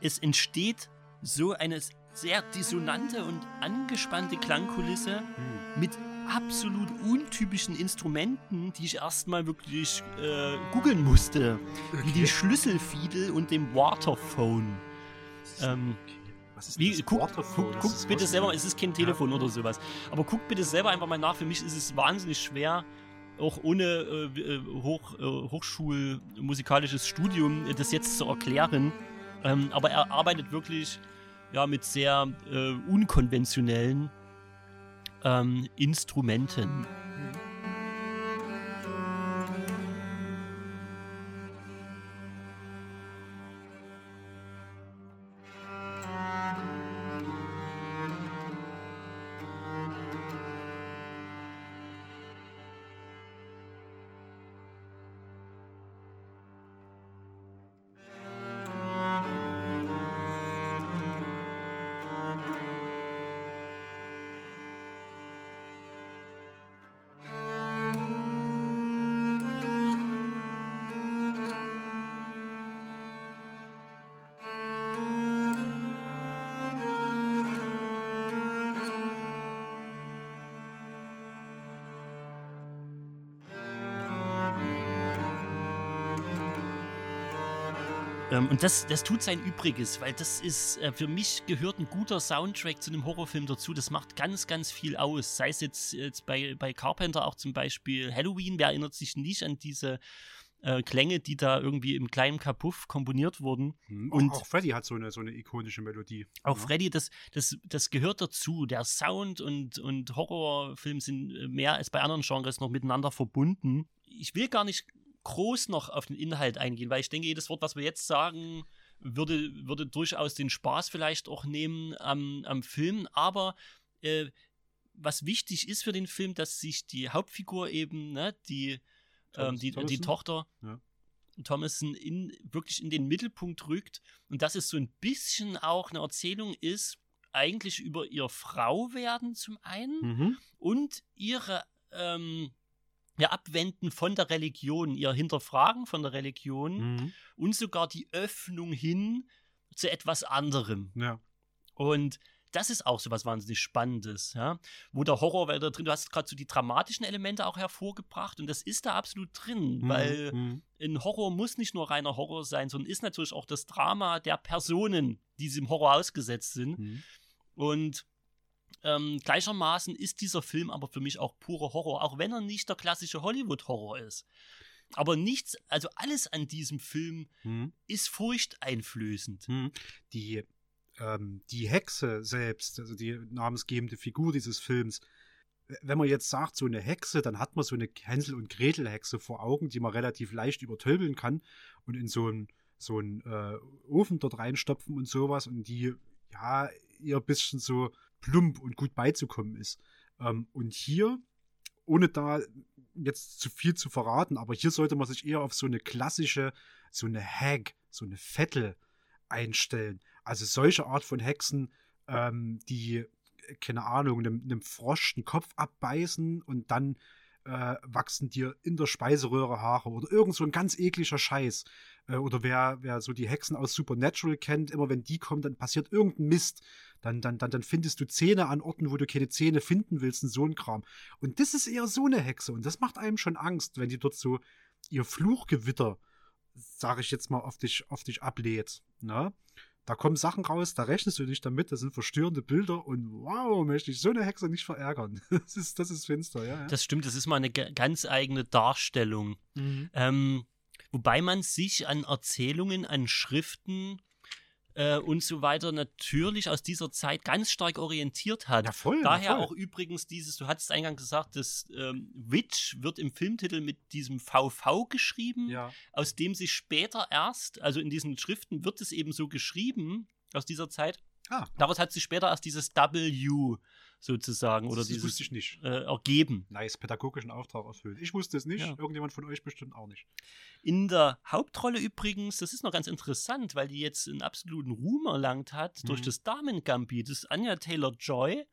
es entsteht so eine sehr dissonante und angespannte Klangkulisse Mhm. mit absolut untypischen Instrumenten, die ich erstmal wirklich äh, googeln musste. Wie die Schlüsselfiedel und dem Waterphone. Ähm, Was ist wie, das guck, guck, Das guck ist bitte selber, es ist kein Telefon oder sowas. Aber guck bitte selber einfach mal nach. Für mich ist es wahnsinnig schwer, auch ohne äh, äh, Hoch, äh, Hochschulmusikalisches Studium äh, das jetzt zu erklären. Ähm, aber er arbeitet wirklich ja, mit sehr äh, unkonventionellen ähm, Instrumenten. Und das, das tut sein Übriges, weil das ist, äh, für mich gehört ein guter Soundtrack zu einem Horrorfilm dazu. Das macht ganz, ganz viel aus. Sei es jetzt, jetzt bei, bei Carpenter auch zum Beispiel Halloween. Wer erinnert sich nicht an diese äh, Klänge, die da irgendwie im kleinen Kapuff komponiert wurden? Mhm. Und- auch, auch Freddy hat so eine, so eine ikonische Melodie. Auch Ja. Freddy, das, das, das gehört dazu. Der Sound und, und Horrorfilm sind äh, mehr als bei anderen Genres noch miteinander verbunden. Ich will gar nicht groß noch auf den Inhalt eingehen, weil ich denke, jedes Wort, was wir jetzt sagen, würde, würde durchaus den Spaß vielleicht auch nehmen am, am Film. Aber äh, was wichtig ist für den Film, dass sich die Hauptfigur eben, ne, die, ähm, die, die? Tochter Ja. Thomason in, wirklich in den Mittelpunkt rückt und dass es so ein bisschen auch eine Erzählung ist, eigentlich über ihr Frau werden zum einen Mhm. und ihre ähm, ja, Abwenden von der Religion, ihr Hinterfragen von der Religion Mhm. und sogar die Öffnung hin zu etwas anderem. Ja. Und das ist auch so was wahnsinnig Spannendes, ja. Wo der Horror weiter drin, du hast gerade so die dramatischen Elemente auch hervorgebracht und das ist da absolut drin, Mhm, weil mhm. ein Horror muss nicht nur reiner Horror sein, sondern ist natürlich auch das Drama der Personen, die diesem Horror ausgesetzt sind. Mhm. Und ähm, gleichermaßen ist dieser Film aber für mich auch purer Horror, auch wenn er nicht der klassische Hollywood-Horror ist. Aber nichts, also alles an diesem Film Mhm. ist furchteinflößend. Hm. Die, ähm, die Hexe selbst, also die namensgebende Figur dieses Films, wenn man jetzt sagt, so eine Hexe, dann hat man so eine Hänsel- und Gretel-Hexe vor Augen, die man relativ leicht übertölpeln kann und in so einen so einen, äh, Ofen dort reinstopfen und sowas und die ja eher ein bisschen so plump und gut beizukommen ist. Ähm, und hier, ohne da jetzt zu viel zu verraten, aber hier sollte man sich eher auf so eine klassische, so eine Hag, so eine Vettel einstellen. Also solche Art von Hexen, ähm, die, äh, keine Ahnung, einem, einem Frosch den Kopf abbeißen und dann äh, wachsen dir in der Speiseröhre Haare oder irgend so ein ganz ekliger Scheiß. Äh, oder wer, wer so die Hexen aus Supernatural kennt, immer wenn die kommen, dann passiert irgendein Mist. Dann, dann, dann, dann findest du Zähne an Orten, wo du keine Zähne finden willst und so ein Kram. Und das ist eher so eine Hexe und das macht einem schon Angst, wenn die dort so ihr Fluchgewitter, sage ich jetzt mal, auf dich, auf dich ablädt. Ne? Da kommen Sachen raus, da rechnest du nicht damit, das sind verstörende Bilder und wow, möchte ich so eine Hexe nicht verärgern. Das ist, das ist finster, ja. ja. Das stimmt, das ist mal eine ga- ganz eigene Darstellung. Mhm. Ähm, wobei man sich an Erzählungen, an Schriften äh, und so weiter natürlich aus dieser Zeit ganz stark orientiert hat. Ja, voll. Daher voll. auch übrigens dieses, du hattest eingangs gesagt, das ähm, Witch wird im Filmtitel mit diesem VV geschrieben, Ja. aus dem sich später erst, also in diesen Schriften wird es eben so geschrieben, aus dieser Zeit. Ah, Daraus hat sich später erst dieses W sozusagen oder das, dieses wusste ich nicht. äh, ergeben. Nice, pädagogischen Auftrag erfüllt. Ich wusste es nicht, Ja. irgendjemand von euch bestimmt auch nicht. In der Hauptrolle übrigens, das ist noch ganz interessant, weil die jetzt einen absoluten Ruhm erlangt hat durch Mhm. das Damen-Gambit. Das ist Anya Taylor-Joy,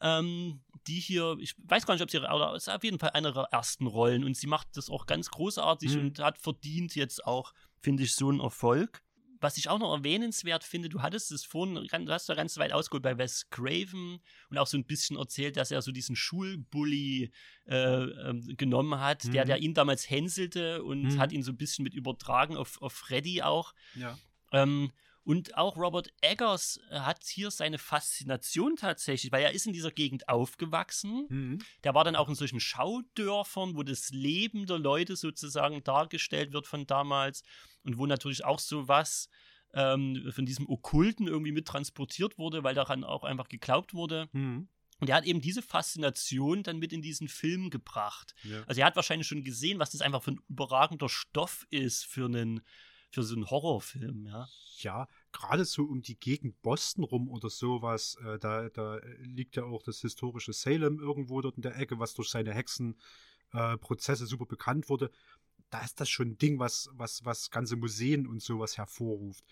ähm, die hier, ich weiß gar nicht, ob sie, aber es ist auf jeden Fall eine ihrer ersten Rollen und sie macht das auch ganz großartig Mhm. und hat verdient jetzt auch, finde ich, so einen Erfolg. Was ich auch noch erwähnenswert finde, du hattest es vorhin, du hast da ganz weit ausgeholt bei Wes Craven und auch so ein bisschen erzählt, dass er so diesen Schulbully äh, ähm, genommen hat, der, Mhm. der ihn damals hänselte und Mhm. hat ihn so ein bisschen mit übertragen auf, auf Freddy auch. Ja. Ähm, und auch Robert Eggers äh, hat hier seine Faszination tatsächlich, weil er ist in dieser Gegend aufgewachsen. Mhm. Der war dann auch in solchen Schaudörfern, wo das Leben der Leute sozusagen dargestellt wird von damals und wo natürlich auch sowas ähm, von diesem Okkulten irgendwie mit transportiert wurde, weil daran auch einfach geglaubt wurde. Mhm. Und er hat eben diese Faszination dann mit in diesen Film gebracht. Ja. Also er hat wahrscheinlich schon gesehen, was das einfach für ein überragender Stoff ist für einen für so einen Horrorfilm, ja. ja, gerade so um die Gegend Boston rum oder sowas, äh, da, da liegt ja auch das historische Salem irgendwo dort in der Ecke, was durch seine Hexenprozesse äh, super bekannt wurde. Da ist das schon ein Ding, was, was, was ganze Museen und sowas hervorruft.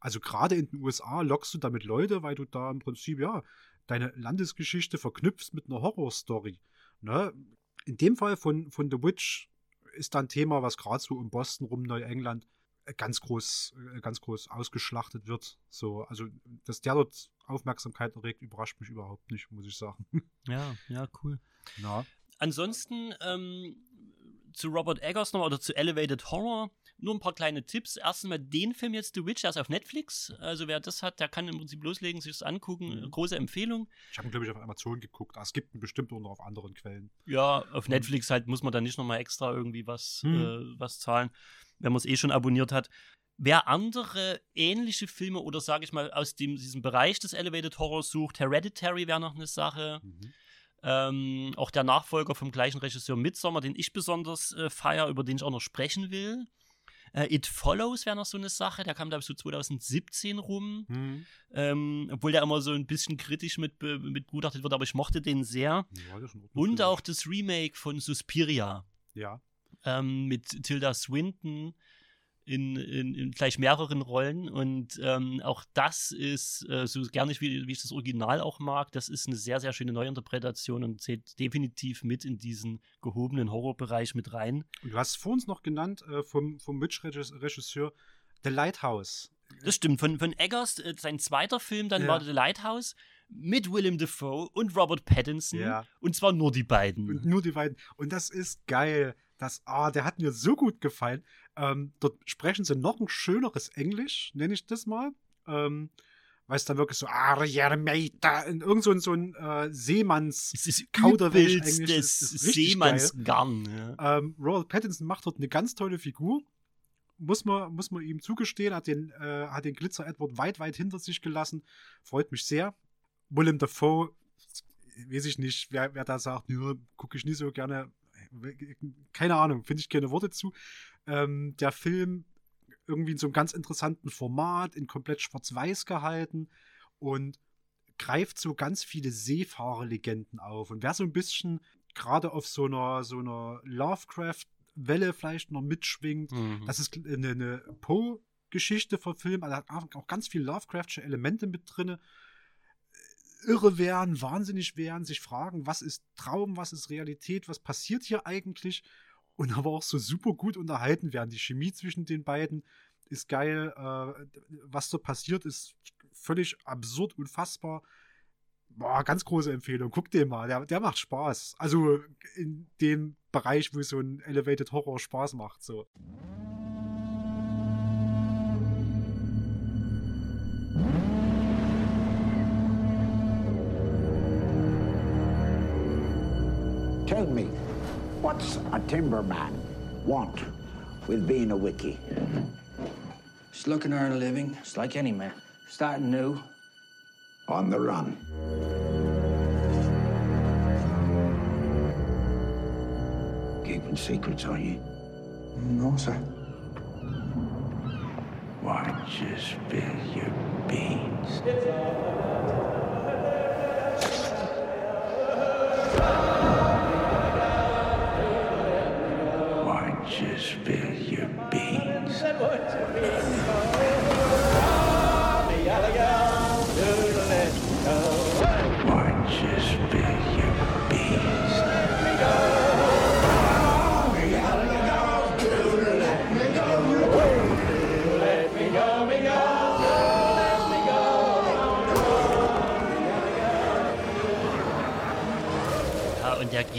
Also gerade in den USA lockst du damit Leute, weil du da im Prinzip, ja, deine Landesgeschichte verknüpfst mit einer Horrorstory. Ne? In dem Fall von, von The Witch ist da ein Thema, was gerade so um Boston rum, Neuengland, äh, ganz groß, äh, ganz groß ausgeschlachtet wird. So, also, dass der dort Aufmerksamkeit erregt, überrascht mich überhaupt nicht, muss ich sagen. Ja, ja, cool. Na. Ansonsten ähm, zu Robert Eggers noch oder zu Elevated Horror nur ein paar kleine Tipps. Erstens mal den Film jetzt The Witch, der ist auf Netflix. Also wer das hat, der kann im Prinzip loslegen, sich das angucken. Mhm. Große Empfehlung. Ich habe, glaube ich, auf Amazon geguckt. Ah, es gibt ihn bestimmt auch noch auf anderen Quellen. Ja, auf Netflix halt muss man dann nicht nochmal extra irgendwie was, Mhm. äh, was zahlen, wenn man es eh schon abonniert hat. Wer andere ähnliche Filme oder sage ich mal aus dem, diesem Bereich des Elevated Horrors sucht, Hereditary wäre noch eine Sache. Mhm. Ähm, auch der Nachfolger vom gleichen Regisseur Midsommar, den ich besonders äh, feier, über den ich auch noch sprechen will. Äh, It Follows wäre noch so eine Sache, der kam, glaube ich, so 2017 rum. Mhm. Ähm, obwohl der immer so ein bisschen kritisch mit, mit begutachtet wird, aber ich mochte den sehr. Ja. Und auch das Remake von Suspiria Ja. Ähm, mit Tilda Swinton in, in, in gleich mehreren Rollen. Und ähm, auch das ist, äh, so gerne wie, wie ich das Original auch mag, das ist eine sehr, sehr schöne Neuinterpretation und zählt definitiv mit in diesen gehobenen Horrorbereich mit rein. Und du hast vor uns noch genannt, äh, vom, vom Witch-Regisseur The Lighthouse. Das stimmt. Von, von Eggers, äh, sein zweiter Film dann Ja. war The Lighthouse. mit Willem Dafoe und Robert Pattinson. Ja. Und zwar nur die beiden. Und nur die beiden. Und das ist geil. Das, ah, der hat mir so gut gefallen. Ähm, dort sprechen sie noch ein schöneres Englisch, nenne ich das mal. Ähm, weil es dann wirklich so, ah, da, in irgend so ein, so ein äh, Seemanns ist richtig Seemannsgarn. Ja. Ähm, Robert Pattinson macht dort eine ganz tolle Figur. Muss man, muss man ihm zugestehen, hat den, äh, hat den Glitzer Edward weit, weit hinter sich gelassen. Freut mich sehr. Willem Dafoe, weiß ich nicht, wer, wer da sagt, gucke ich nicht so gerne. Keine Ahnung, finde ich keine Worte zu. Ähm, der Film irgendwie in so einem ganz interessanten Format, in komplett schwarz-weiß gehalten und greift so ganz viele Seefahrerlegenden auf. Und wer so ein bisschen gerade auf so einer, so einer Lovecraft-Welle vielleicht noch mitschwingt, Mhm. das ist eine, eine Poe-Geschichte verfilmt, also hat auch ganz viele Lovecraftsche Elemente mit drin. Irre werden, wahnsinnig werden, sich fragen, was ist Traum, was ist Realität, was passiert hier eigentlich? Und aber auch so super gut unterhalten werden. Die Chemie zwischen den beiden ist geil. Äh, was so passiert, ist völlig absurd, unfassbar. Boah, ganz große Empfehlung. Guck den mal, der, der macht Spaß. Also in dem Bereich, wo so ein Elevated Horror Spaß macht. So. What's a timberman want with being a wiki? Just looking to earn a living, just like any man. Starting new. On the run. Keeping secrets, are you? No, sir. Why don't you spill your beans?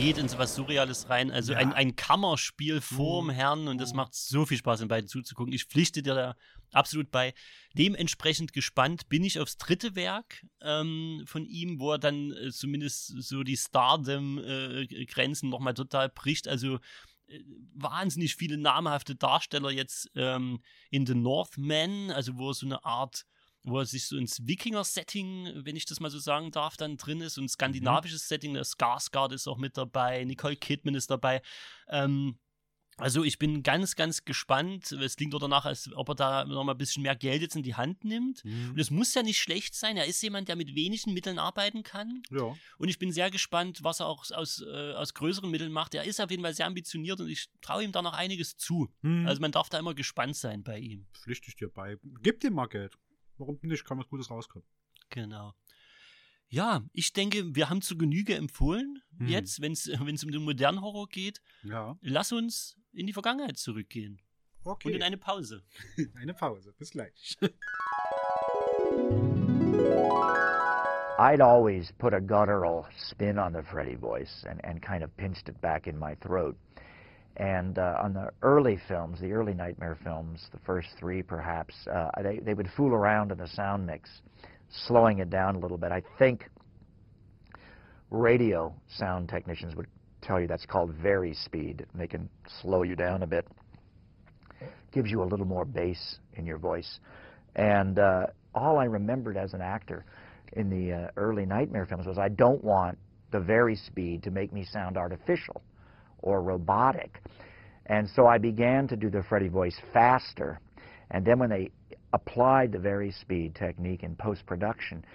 Geht in sowas Surreales rein. Also Ja. ein, ein Kammerspiel vorm Mhm. Herrn und das macht so viel Spaß, den beiden zuzugucken. Ich pflichte dir da absolut bei. Dementsprechend gespannt bin ich aufs dritte Werk ähm, von ihm, wo er dann äh, zumindest so die Stardom-Grenzen nochmal total bricht. Also äh, wahnsinnig viele namhafte Darsteller jetzt ähm, in The Northman, also wo er so eine Art wo er sich so ins Wikinger-Setting, wenn ich das mal so sagen darf, dann drin ist. Und ein skandinavisches Setting, der Skarsgård ist auch mit dabei, Nicole Kidman ist dabei. Ähm, also ich bin ganz, ganz gespannt. Es klingt doch danach, als ob er da noch mal ein bisschen mehr Geld jetzt in die Hand nimmt. Und es muss ja nicht schlecht sein. Er ist jemand, der mit wenigen Mitteln arbeiten kann. Ja. Und ich bin sehr gespannt, was er auch aus, äh, aus größeren Mitteln macht. Er ist auf jeden Fall sehr ambitioniert und ich traue ihm da noch einiges zu. Hm. Also man darf da immer gespannt sein bei ihm. Pflichte ich dir bei. Gib dir mal Geld. Warum nicht? Kann was Gutes rauskommen. Genau. Ja, ich denke, wir haben zu Genüge empfohlen, Hm. jetzt, wenn es um den modernen Horror geht. Ja. Lass uns in die Vergangenheit zurückgehen Okay. und in eine Pause. Eine Pause. Bis gleich. I'd always put a guttural spin on the Freddy voice and, and kind of pinched it back in my throat. And uh, on the early films, the early Nightmare films, the first three perhaps, uh, they, they would fool around in the sound mix, slowing it down a little bit. I think radio sound technicians would tell you that's called vari speed. They can slow you down a bit. Gives you a little more bass in your voice. And uh, all I remembered as an actor in the uh, early Nightmare films was I don't want the very speed to make me sound artificial or robotic. And so I began to do the Freddy voice faster. And then when they applied the very speed technique in post production,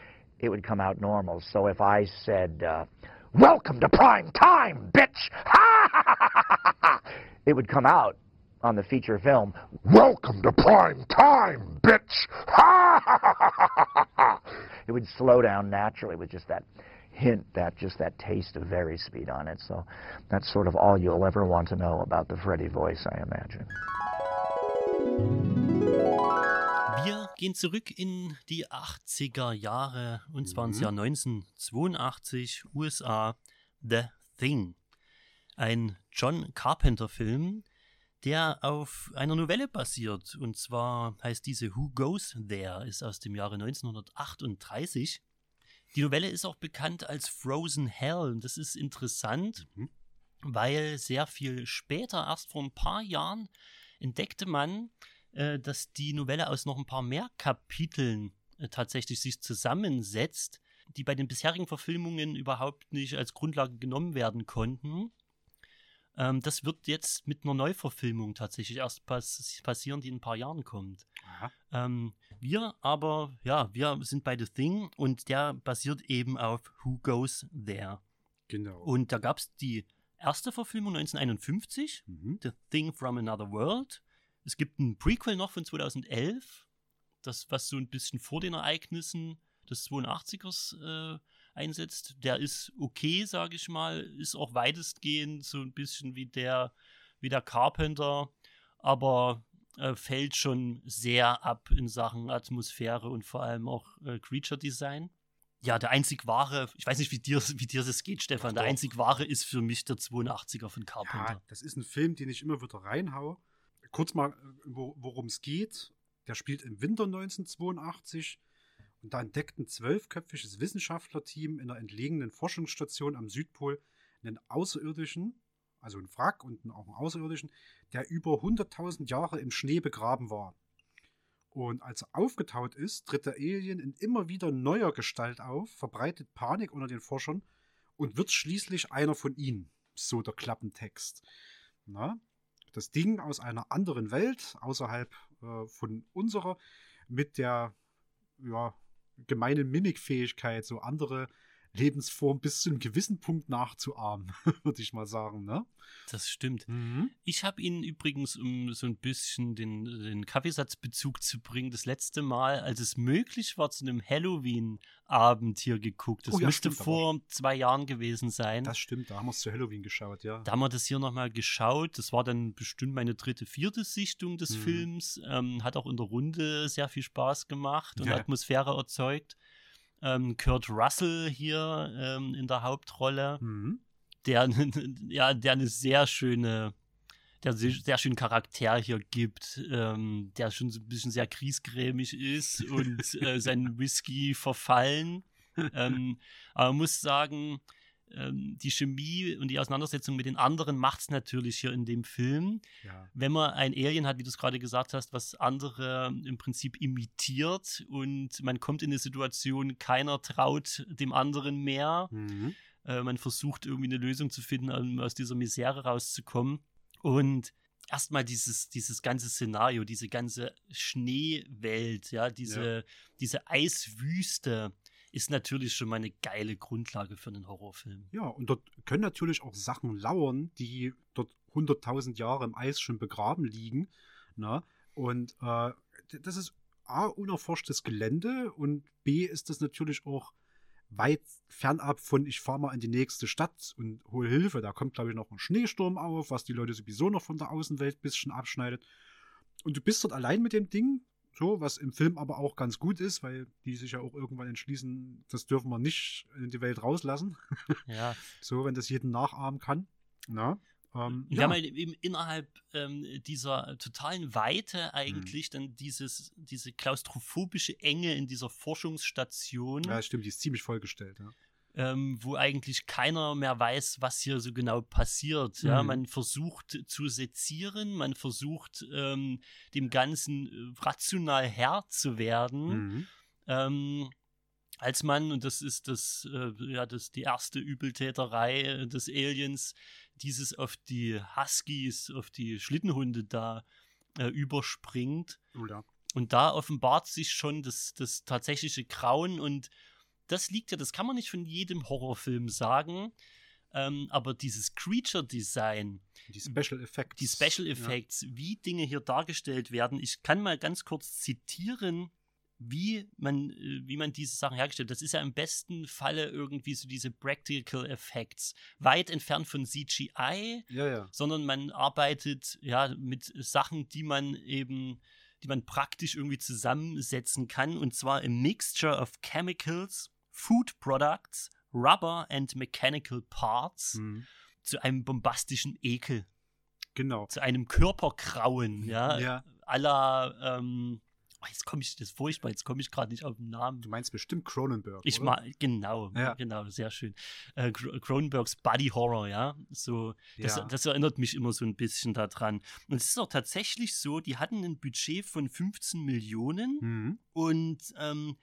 it would come out normal. So if I said, uh, Welcome to prime time, bitch! Ha! It would come out on the feature film, Welcome to prime time, bitch! Ha! It would slow down naturally with just that hint, that just that taste of very speed on it. So that's sort of all you'll ever want to know about the Freddy voice, I imagine. Wir gehen zurück in die 80er Jahre und zwar ins Mhm. Jahr 1982, USA, The Thing. Ein John Carpenter-Film, der auf einer Novelle basiert. Und zwar heißt diese Who Goes There, ist aus dem Jahre 1938. Die Novelle ist auch bekannt als Frozen Hell. Und das ist interessant, Mhm. weil sehr viel später, erst vor ein paar Jahren, entdeckte man, äh, dass die Novelle aus noch ein paar mehr Kapiteln äh, tatsächlich sich zusammensetzt, die bei den bisherigen Verfilmungen überhaupt nicht als Grundlage genommen werden konnten. Ähm, das wird jetzt mit einer Neuverfilmung tatsächlich erst pass passieren, die in ein paar Jahren kommt. Ähm, wir aber, ja, wir sind bei The Thing und der basiert eben auf Who Goes There. Genau. Und da gab es die erste Verfilmung 1951, Mhm. The Thing from Another World. Es gibt ein Prequel noch von 2011, das was so ein bisschen vor den Ereignissen des 82ers äh, einsetzt. Der ist okay, sage ich mal, ist auch weitestgehend so ein bisschen wie der wie der Carpenter, aber äh, fällt schon sehr ab in Sachen Atmosphäre und vor allem auch äh, Creature Design. Ja, der einzig wahre, ich weiß nicht, wie dir, wie dir das geht, Stefan, der Doch. einzig wahre ist für mich der 82er von Carpenter. Ja, das ist ein Film, den ich immer wieder reinhaue. Kurz mal, äh, wo- worum es geht. Der spielt im Winter 1982 und da entdeckt ein zwölfköpfiges Wissenschaftlerteam in einer entlegenen Forschungsstation am Südpol einen Außerirdischen, also einen Wrack und auch einen Außerirdischen, der über 100.000 Jahre im Schnee begraben war. Und als er aufgetaut ist, tritt der Alien in immer wieder neuer Gestalt auf, verbreitet Panik unter den Forschern und wird schließlich einer von ihnen. So der Klappentext. Na? Das Ding aus einer anderen Welt, außerhalb äh, von unserer, mit der ja, gemeinen Mimikfähigkeit, so andere Lebensformen bis zu einem gewissen Punkt nachzuahmen, würde ich mal sagen. Ne? Das stimmt. Ich habe ihn übrigens, um so ein bisschen den, den Kaffeesatzbezug zu bringen, das letzte Mal, als es möglich war, zu einem Halloween-Abend hier geguckt. Das Oh ja, müsste stimmt, vor zwei Jahren gewesen sein. Das stimmt, da haben wir es zu Halloween geschaut, ja. Da haben wir das hier nochmal geschaut. Das war dann bestimmt meine dritte, vierte Sichtung des Mhm. Films. Ähm, hat auch in der Runde sehr viel Spaß gemacht und Ja. Atmosphäre erzeugt. Ähm, Kurt Russell hier ähm, in der Hauptrolle Mhm. der, ja, der eine sehr schöne, der sehr, sehr schönen Charakter hier gibt, ähm, der schon so ein bisschen sehr kriesgrämig ist und äh, seinen Whisky verfallen. ähm, aber man muss sagen, ähm, die Chemie und die Auseinandersetzung mit den anderen macht es natürlich hier in dem Film. Ja. Wenn man ein Alien hat, wie du es gerade gesagt hast, was andere im Prinzip imitiert und man kommt in eine Situation, keiner traut dem anderen mehr. Mhm. Äh, man versucht irgendwie eine Lösung zu finden, um aus dieser Misere rauszukommen. Und erstmal dieses, dieses ganze Szenario, diese ganze Schneewelt, ja, diese, diese Eiswüste ist natürlich schon mal eine geile Grundlage für einen Horrorfilm. Ja, und dort können natürlich auch Sachen lauern, die dort 100.000 Jahre im Eis schon begraben liegen. Na? Und äh, das ist A, unerforschtes Gelände und B, ist das natürlich auch weit fernab von, ich fahre mal in die nächste Stadt und hole Hilfe. Da kommt, glaube ich, noch ein Schneesturm auf, was die Leute sowieso noch von der Außenwelt ein bisschen abschneidet. Und du bist dort allein mit dem Ding, so, was im Film aber auch ganz gut ist, weil die sich ja auch irgendwann entschließen, das dürfen wir nicht in die Welt rauslassen. Ja, So, wenn das jeden nachahmen kann. Na, ähm, ja. haben halt eben innerhalb ähm, dieser totalen Weite eigentlich dann dieses, diese klaustrophobische Enge in dieser Forschungsstation, ja, stimmt, die ist ziemlich vollgestellt. Ja. Ähm, wo eigentlich keiner mehr weiß, was hier so genau passiert. Ja, Mhm. man versucht zu sezieren, man versucht ähm, dem Ganzen äh, rational Herr zu werden. Mhm. Ähm, als man, und das ist das, äh, ja, das die erste Übeltäterei äh, des Aliens, dieses auf die Huskies, auf die Schlittenhunde da äh, überspringt. Oh, ja. Und da offenbart sich schon das, das tatsächliche Grauen und das liegt ja, das kann man nicht von jedem Horrorfilm sagen, ähm, aber dieses Creature-Design, Die Special Effects. die Special Effects, wie Dinge hier dargestellt werden. Ich kann mal ganz kurz zitieren, wie man, äh, wie man diese Sachen hergestellt. Das ist ja im besten Falle irgendwie so diese Practical Effects, weit entfernt von CGI, Ja, ja. sondern man arbeitet ja mit Sachen, die man eben die man praktisch irgendwie zusammensetzen kann. Und zwar a mixture of chemicals, food products, rubber and mechanical parts Mhm. zu einem bombastischen Ekel, Genau. zu einem Körperkrauen, ja, Ja. aller, ähm, jetzt komme ich, das ist furchtbar, jetzt komme ich gerade nicht auf den Namen. Du meinst bestimmt Cronenberg. Ich mag, genau, Ja. genau, sehr schön. Äh, Cro- Cronenbergs Body Horror, ja, so, das, Ja. das erinnert mich immer so ein bisschen daran. Und es ist auch tatsächlich so, die hatten ein Budget von 15 Millionen Mhm. und ähm,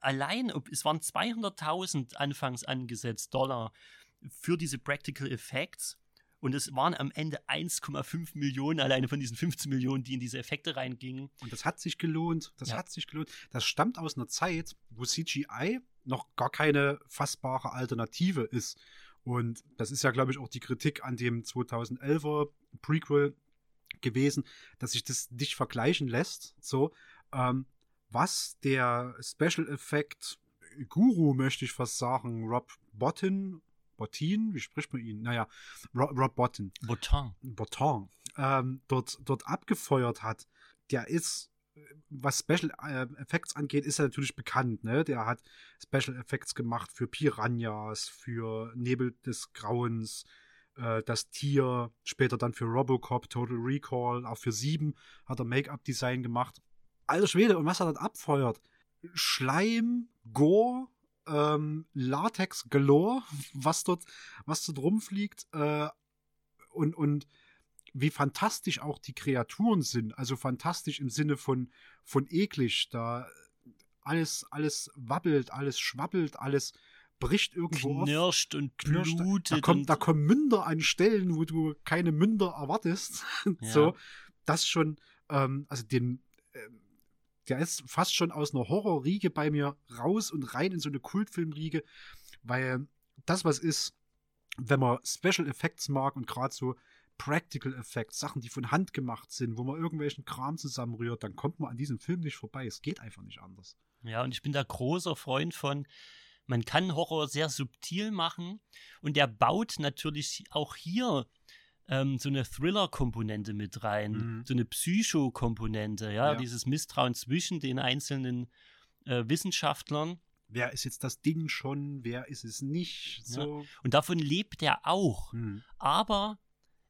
allein, es waren 200.000 anfangs angesetzt Dollar für diese Practical Effects. Und es waren am Ende 1,5 Millionen alleine von diesen 15 Millionen, die in diese Effekte reingingen. Und das hat sich gelohnt. Das Ja. hat sich gelohnt. Das stammt aus einer Zeit, wo CGI noch gar keine fassbare Alternative ist. Und das ist ja, glaube ich, auch die Kritik an dem 2011er Prequel gewesen, dass sich das nicht vergleichen lässt. So, ähm, was der Special Effect Guru, möchte ich fast sagen, Rob Bottin, Bottin, wie spricht man ihn? Naja, Rob, Rob Bottin. Botan. Baton ähm, dort, dort abgefeuert hat, der ist, was Special äh, Effects angeht, ist er natürlich bekannt. Ne? Der hat Special Effects gemacht für Piranhas, für Nebel des Grauens, äh, das Tier, später dann für Robocop, Total Recall, auch für Sieben hat er Make-up-Design gemacht. Alter Schwede, und was er dort abfeuert? Schleim, Gore, ähm, Latex galore, was dort, was dort rumfliegt, äh, und, und wie fantastisch auch die Kreaturen sind. Also fantastisch im Sinne von, von eklig. Da alles, alles wabbelt, alles schwabbelt, alles bricht irgendwo auf. Knirscht und Knirscht. blutet. Da, kommt, da kommen Münder an Stellen, wo du keine Münder erwartest. Ja. So, das schon, ähm, also den, ähm, der ist fast schon aus einer Horrorriege bei mir raus und rein in so eine Kultfilmriege, weil das was ist, wenn man Special Effects mag und gerade so Practical Effects, Sachen, die von Hand gemacht sind, wo man irgendwelchen Kram zusammenrührt, dann kommt man an diesem Film nicht vorbei. Es geht einfach nicht anders. Ja, und ich bin da großer Freund von, man kann Horror sehr subtil machen und der baut natürlich auch hier ähm, so eine Thriller-Komponente mit rein, Mhm. so eine Psycho-Komponente, ja? Ja. dieses Misstrauen zwischen den einzelnen äh, Wissenschaftlern. Wer ist jetzt das Ding schon? Wer ist es nicht? So. Und davon lebt er auch. Hm. Aber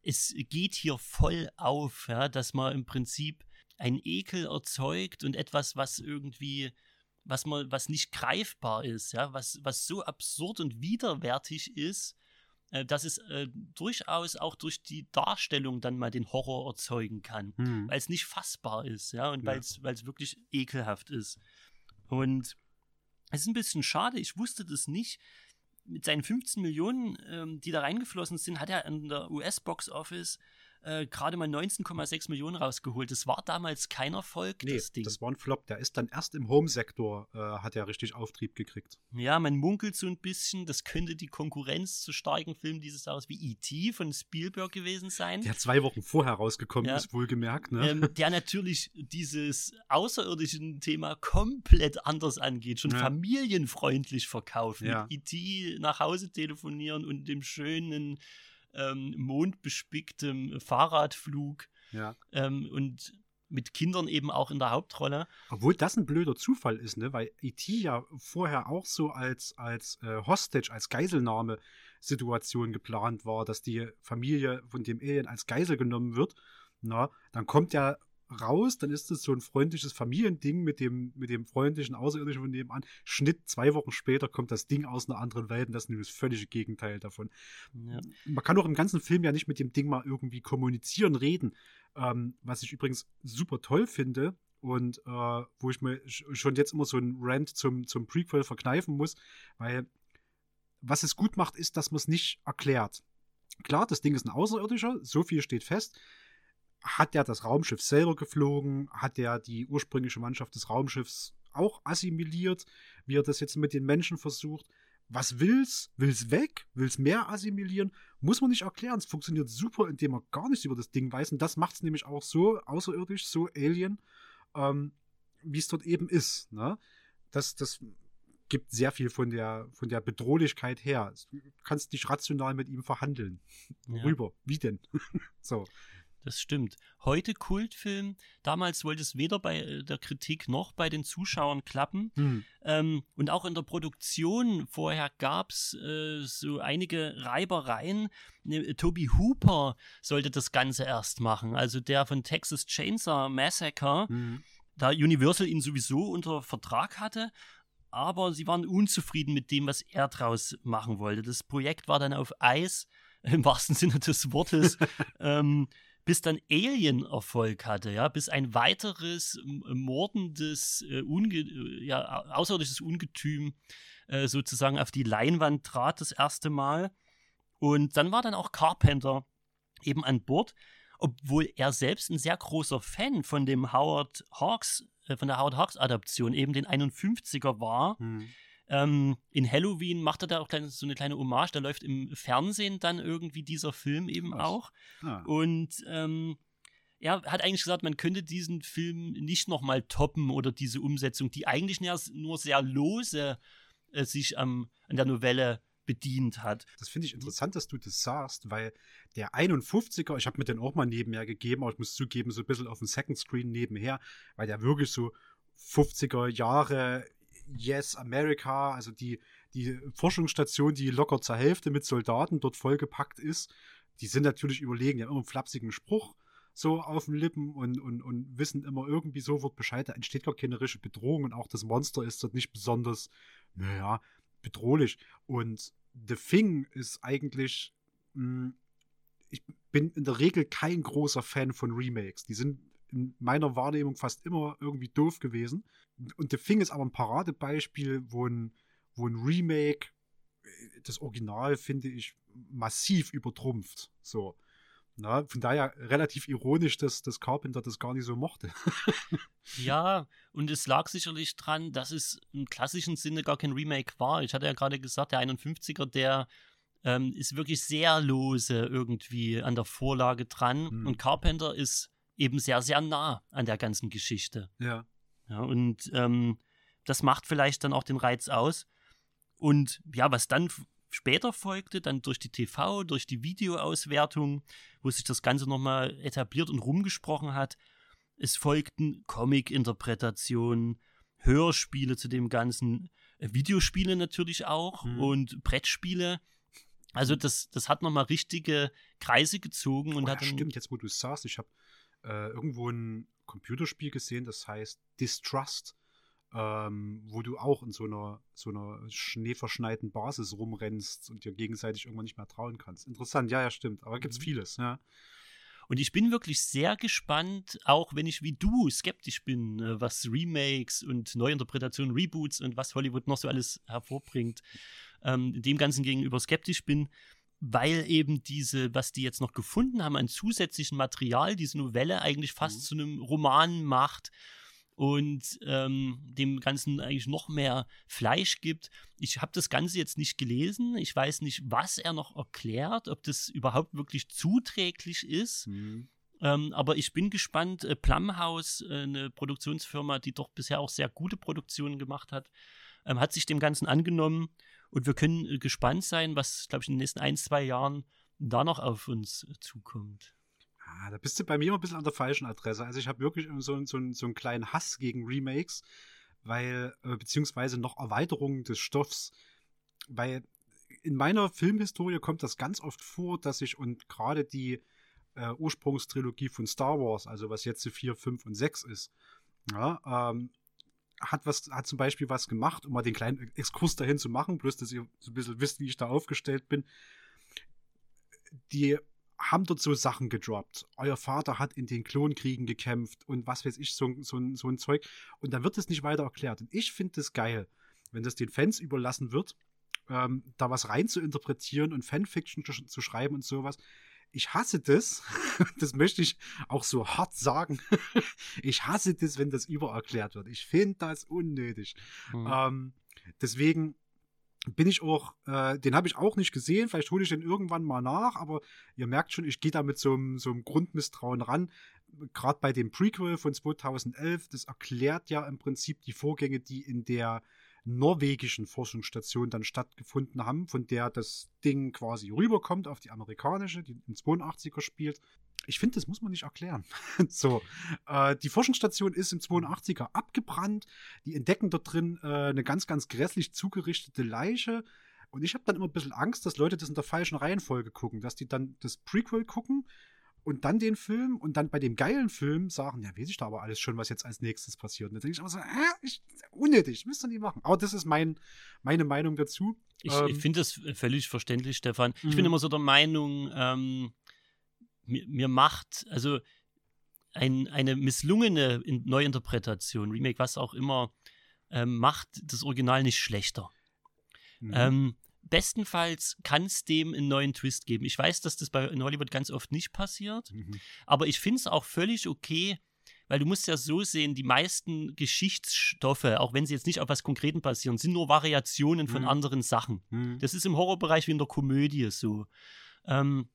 es geht hier voll auf, ja, dass man im Prinzip ein Ekel erzeugt und etwas, was irgendwie, was man, was nicht greifbar ist, ja, was, was so absurd und widerwärtig ist, dass es äh, durchaus auch durch die Darstellung dann mal den Horror erzeugen kann, Hm. weil es nicht fassbar ist, ja, und Ja. weil es wirklich ekelhaft ist. Und es ist ein bisschen schade, ich wusste das nicht. Mit seinen 15 Millionen, ähm, die da reingeflossen sind, hat er in der US-Box-Office äh, gerade mal 19,6 Millionen rausgeholt. Das war damals kein Erfolg, Nee, das Ding. das war ein Flop. Der ist dann erst im Home-Sektor, äh, hat er richtig Auftrieb gekriegt. Ja, man munkelt so ein bisschen, das könnte die Konkurrenz zu starken Filmen dieses Jahres wie E.T. von Spielberg gewesen sein. Der zwei Wochen vorher rausgekommen Ja. ist, wohlgemerkt. Ne? ähm, der natürlich dieses außerirdischen Thema komplett anders angeht, schon Ja. familienfreundlich verkauft, Ja. mit IT nach Hause telefonieren und dem schönen ähm, mondbespicktem Fahrradflug ja. ähm, und mit Kindern eben auch in der Hauptrolle. Obwohl das ein blöder Zufall ist, ne? weil E.T. ja vorher auch so als, als äh, Hostage, als Geiselnahme-Situation geplant war, dass die Familie von dem Alien als Geisel genommen wird. Na, dann kommt er raus, dann ist es so ein freundliches Familiending mit dem, mit dem freundlichen Außerirdischen von nebenan. Schnitt, zwei Wochen später kommt das Ding aus einer anderen Welt und das ist nur das völlige Gegenteil davon. Ja. Man kann auch im ganzen Film ja nicht mit dem Ding mal irgendwie kommunizieren, reden. Ähm, was ich übrigens super toll finde und äh, wo ich mir sch- schon jetzt immer so einen Rant zum, zum Prequel verkneifen muss, weil was es gut macht, ist, dass man es nicht erklärt. Klar, das Ding ist ein Außerirdischer, so viel steht fest. Hat der das Raumschiff selber geflogen? Hat der die ursprüngliche Mannschaft des Raumschiffs auch assimiliert, wie er das jetzt mit den Menschen versucht? Was will's? Will's weg? Will's mehr assimilieren? Muss man nicht erklären. Es funktioniert super, indem man gar nichts über das Ding weiß. Und das macht es nämlich auch so außerirdisch, so Alien, ähm, wie es dort eben ist. Ne? Das, das gibt sehr viel von der, von der Bedrohlichkeit her. Du kannst nicht rational mit ihm verhandeln. Ja. Worüber? Wie denn? so. Das stimmt. Heute Kultfilm. Damals wollte es weder bei äh, der Kritik noch bei den Zuschauern klappen. Hm. Ähm, und auch in der Produktion vorher gab es äh, so einige Reibereien. Ne, Toby Hooper sollte das Ganze erst machen, also der von Texas Chainsaw Massacre, Hm. da Universal ihn sowieso unter Vertrag hatte. Aber sie waren unzufrieden mit dem, was er draus machen wollte. Das Projekt war dann auf Eis, im wahrsten Sinne des Wortes. ähm, bis dann Alien Erfolg hatte, ja, bis ein weiteres mordendes, äh, unge äh, ja, au- außerirdisches Ungetüm äh, sozusagen auf die Leinwand trat das erste Mal. Und dann war dann auch Carpenter eben an Bord, obwohl er selbst ein sehr großer Fan von dem Howard Hawks, äh, von der Howard Hawks Adaption, eben den 51er war. Hm. Ähm, in Halloween macht er da auch kleine, so eine kleine Hommage, da läuft im Fernsehen dann irgendwie dieser Film eben Ach. auch. Ah. Und ähm, er hat eigentlich gesagt, man könnte diesen Film nicht nochmal toppen oder diese Umsetzung, die eigentlich nur, nur sehr lose äh, sich am, an der Novelle bedient hat. Das finde ich interessant, dass du das sagst, weil der 51er, ich habe mir den auch mal nebenher gegeben, aber ich muss zugeben, so ein bisschen auf dem Second Screen nebenher, weil der wirklich so 50er Jahre Yes America, also die, die Forschungsstation, die locker zur Hälfte mit Soldaten dort vollgepackt ist, die sind natürlich überlegen, die haben immer einen flapsigen Spruch so auf den Lippen und, und, und wissen immer irgendwie sofort Bescheid, da entsteht gar keine richtige Bedrohung und auch das Monster ist dort nicht besonders, naja, bedrohlich. Und The Thing ist eigentlich, mh, ich bin in der Regel kein großer Fan von Remakes. Die sind in meiner Wahrnehmung fast immer irgendwie doof gewesen. Und The Thing ist aber ein Paradebeispiel, wo ein, wo ein Remake äh, das Original, finde ich, massiv übertrumpft. So. Na, von daher relativ ironisch, dass, dass Carpenter das gar nicht so mochte. Ja, und es lag sicherlich dran, dass es im klassischen Sinne gar kein Remake war. Ich hatte ja gerade gesagt, der 51er, der ähm, ist wirklich sehr lose irgendwie an der Vorlage dran. Hm. Und Carpenter ist eben sehr, sehr nah an der ganzen Geschichte. ja. Ja, und ähm, das macht vielleicht dann auch den Reiz aus. Und ja, was dann später folgte, dann durch die TV, durch die Videoauswertung, wo sich das Ganze nochmal etabliert und rumgesprochen hat, es folgten Comic-Interpretationen, Hörspiele zu dem Ganzen, äh, Videospiele natürlich auch Mhm. und Brettspiele. Also das, das hat nochmal richtige Kreise gezogen und oh, hat ja, dann, stimmt, jetzt wo du es sagst, ich habe äh, irgendwo ein Computerspiel gesehen, das heißt Distrust, ähm, wo du auch in so einer, so einer schneeverschneiten Basis rumrennst und dir gegenseitig irgendwann nicht mehr trauen kannst. Interessant, ja, ja, stimmt. Aber gibt's Mhm. vieles, ja. Und ich bin wirklich sehr gespannt, auch wenn ich wie du skeptisch bin, äh, was Remakes und Neuinterpretationen, Reboots und was Hollywood noch so alles hervorbringt, ähm, dem Ganzen gegenüber skeptisch bin, weil eben diese, was die jetzt noch gefunden haben an zusätzlichem Material, diese Novelle eigentlich fast Mhm. zu einem Roman macht und ähm, dem Ganzen eigentlich noch mehr Fleisch gibt. Ich habe das Ganze jetzt nicht gelesen. Ich weiß nicht, was er noch erklärt, ob das überhaupt wirklich zuträglich ist. Mhm. Ähm, aber ich bin gespannt. Äh, Plumhouse, äh, eine Produktionsfirma, die doch bisher auch sehr gute Produktionen gemacht hat, ähm, hat sich dem Ganzen angenommen. Und wir können äh, gespannt sein, was, glaube ich, in den nächsten ein, zwei Jahren da noch auf uns zukommt. Ah, da bist du bei mir immer ein bisschen an der falschen Adresse. Also ich habe wirklich so, so, so einen kleinen Hass gegen Remakes, weil, äh, beziehungsweise noch Erweiterungen des Stoffs. Weil in meiner Filmhistorie kommt das ganz oft vor, dass ich und gerade die äh, Ursprungstrilogie von Star Wars, also was jetzt 4, 5 und 6 ist, ja, ähm, hat was, hat zum Beispiel was gemacht, um mal den kleinen Exkurs dahin zu machen, bloß dass ihr so ein bisschen wisst, wie ich da aufgestellt bin. Die haben dort so Sachen gedroppt. Euer Vater hat in den Klonkriegen gekämpft und was weiß ich, so, so, so ein Zeug. Und dann wird es nicht weiter erklärt. Und ich finde es geil, wenn das den Fans überlassen wird, ähm, da was rein zu interpretieren und Fanfiction zu, zu schreiben und sowas. Ich hasse das, das möchte ich auch so hart sagen. ich hasse das, wenn das übererklärt wird. Ich finde das unnötig. Mhm. Ähm, deswegen bin ich auch, äh, den habe ich auch nicht gesehen. Vielleicht hole ich den irgendwann mal nach, aber ihr merkt schon, ich gehe da mit so einem, so einem Grundmisstrauen ran. Gerade bei dem Prequel von 2011, das erklärt ja im Prinzip die Vorgänge, die in der norwegischen Forschungsstation dann stattgefunden haben, von der das Ding quasi rüberkommt auf die amerikanische, die im 82er spielt. Ich finde, das muss man nicht erklären. so, äh, die Forschungsstation ist im 82er abgebrannt. Die entdecken dort drin äh, eine ganz, ganz grässlich zugerichtete Leiche. Und ich habe dann immer ein bisschen Angst, dass Leute das in der falschen Reihenfolge gucken, dass die dann das Prequel gucken und dann den Film und dann bei dem geilen Film sagen, ja, weiß ich da aber alles schon, was jetzt als nächstes passiert. Und dann denke ich immer so, äh, ich, unnötig, müsst ihr nie machen. Aber das ist mein, meine Meinung dazu. Ich, Ähm, ich finde das völlig verständlich, Stefan. Ich bin Mhm. immer so der Meinung, ähm, mir, mir macht, also ein, eine misslungene In- Neuinterpretation, Remake, was auch immer, ähm, macht das Original nicht schlechter. mhm. Bestenfalls kann es dem einen neuen Twist geben. Ich weiß, dass das bei in Hollywood ganz oft nicht passiert, Mhm. aber ich finde es auch völlig okay, weil du musst ja so sehen, die meisten Geschichtsstoffe, auch wenn sie jetzt nicht auf was Konkreten basieren, sind nur Variationen von Mhm. anderen Sachen. Mhm. Das ist im Horrorbereich wie in der Komödie so. Ähm,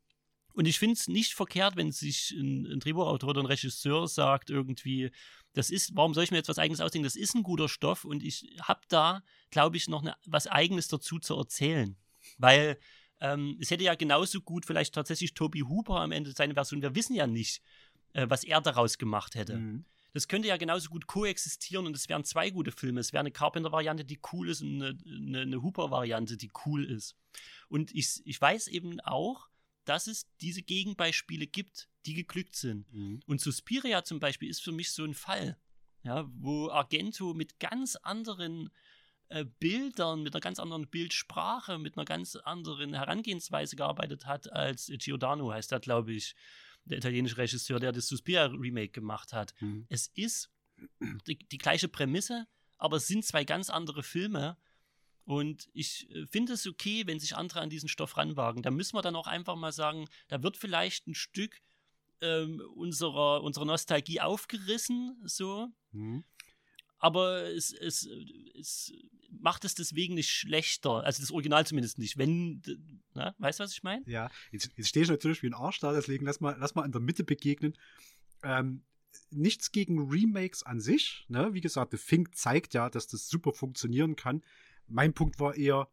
und ich finde es nicht verkehrt, wenn sich ein, ein Drehbuchautor oder ein Regisseur sagt, irgendwie, das ist, warum soll ich mir jetzt was Eigenes ausdenken? Das ist ein guter Stoff und ich habe da, glaube ich, noch ne, was Eigenes dazu zu erzählen. Weil ähm, es hätte ja genauso gut vielleicht tatsächlich Toby Hooper am Ende seine Version, wir wissen ja nicht, äh, was er daraus gemacht hätte. Mhm. Das könnte ja genauso gut koexistieren und es wären zwei gute Filme. Es wäre eine Carpenter-Variante, die cool ist und eine, eine, eine Hooper-Variante, die cool ist. Und ich, ich weiß eben auch, dass es diese Gegenbeispiele gibt, die geglückt sind. Mhm. Und Suspiria zum Beispiel ist für mich so ein Fall, ja, wo Argento mit ganz anderen äh, Bildern, mit einer ganz anderen Bildsprache, mit einer ganz anderen Herangehensweise gearbeitet hat als Giordano, heißt er, glaube ich, der italienische Regisseur, der das Suspiria-Remake gemacht hat. Mhm. Es ist die, die gleiche Prämisse, aber es sind zwei ganz andere Filme. Und ich äh, finde es okay, wenn sich andere an diesen Stoff ranwagen. Da müssen wir dann auch einfach mal sagen, da wird vielleicht ein Stück ähm, unserer, unserer Nostalgie aufgerissen, so. Mhm. Aber es, es, es macht es deswegen nicht schlechter. Also das Original zumindest nicht. Wenn, na, weißt du, was ich meine? Ja, jetzt, jetzt stehe ich natürlich wie ein Arsch da, deswegen lass mal, lass mal in der Mitte begegnen. Ähm, nichts gegen Remakes an sich. Ne? Wie gesagt, The Fink zeigt ja, dass das super funktionieren kann. Mein Punkt war eher,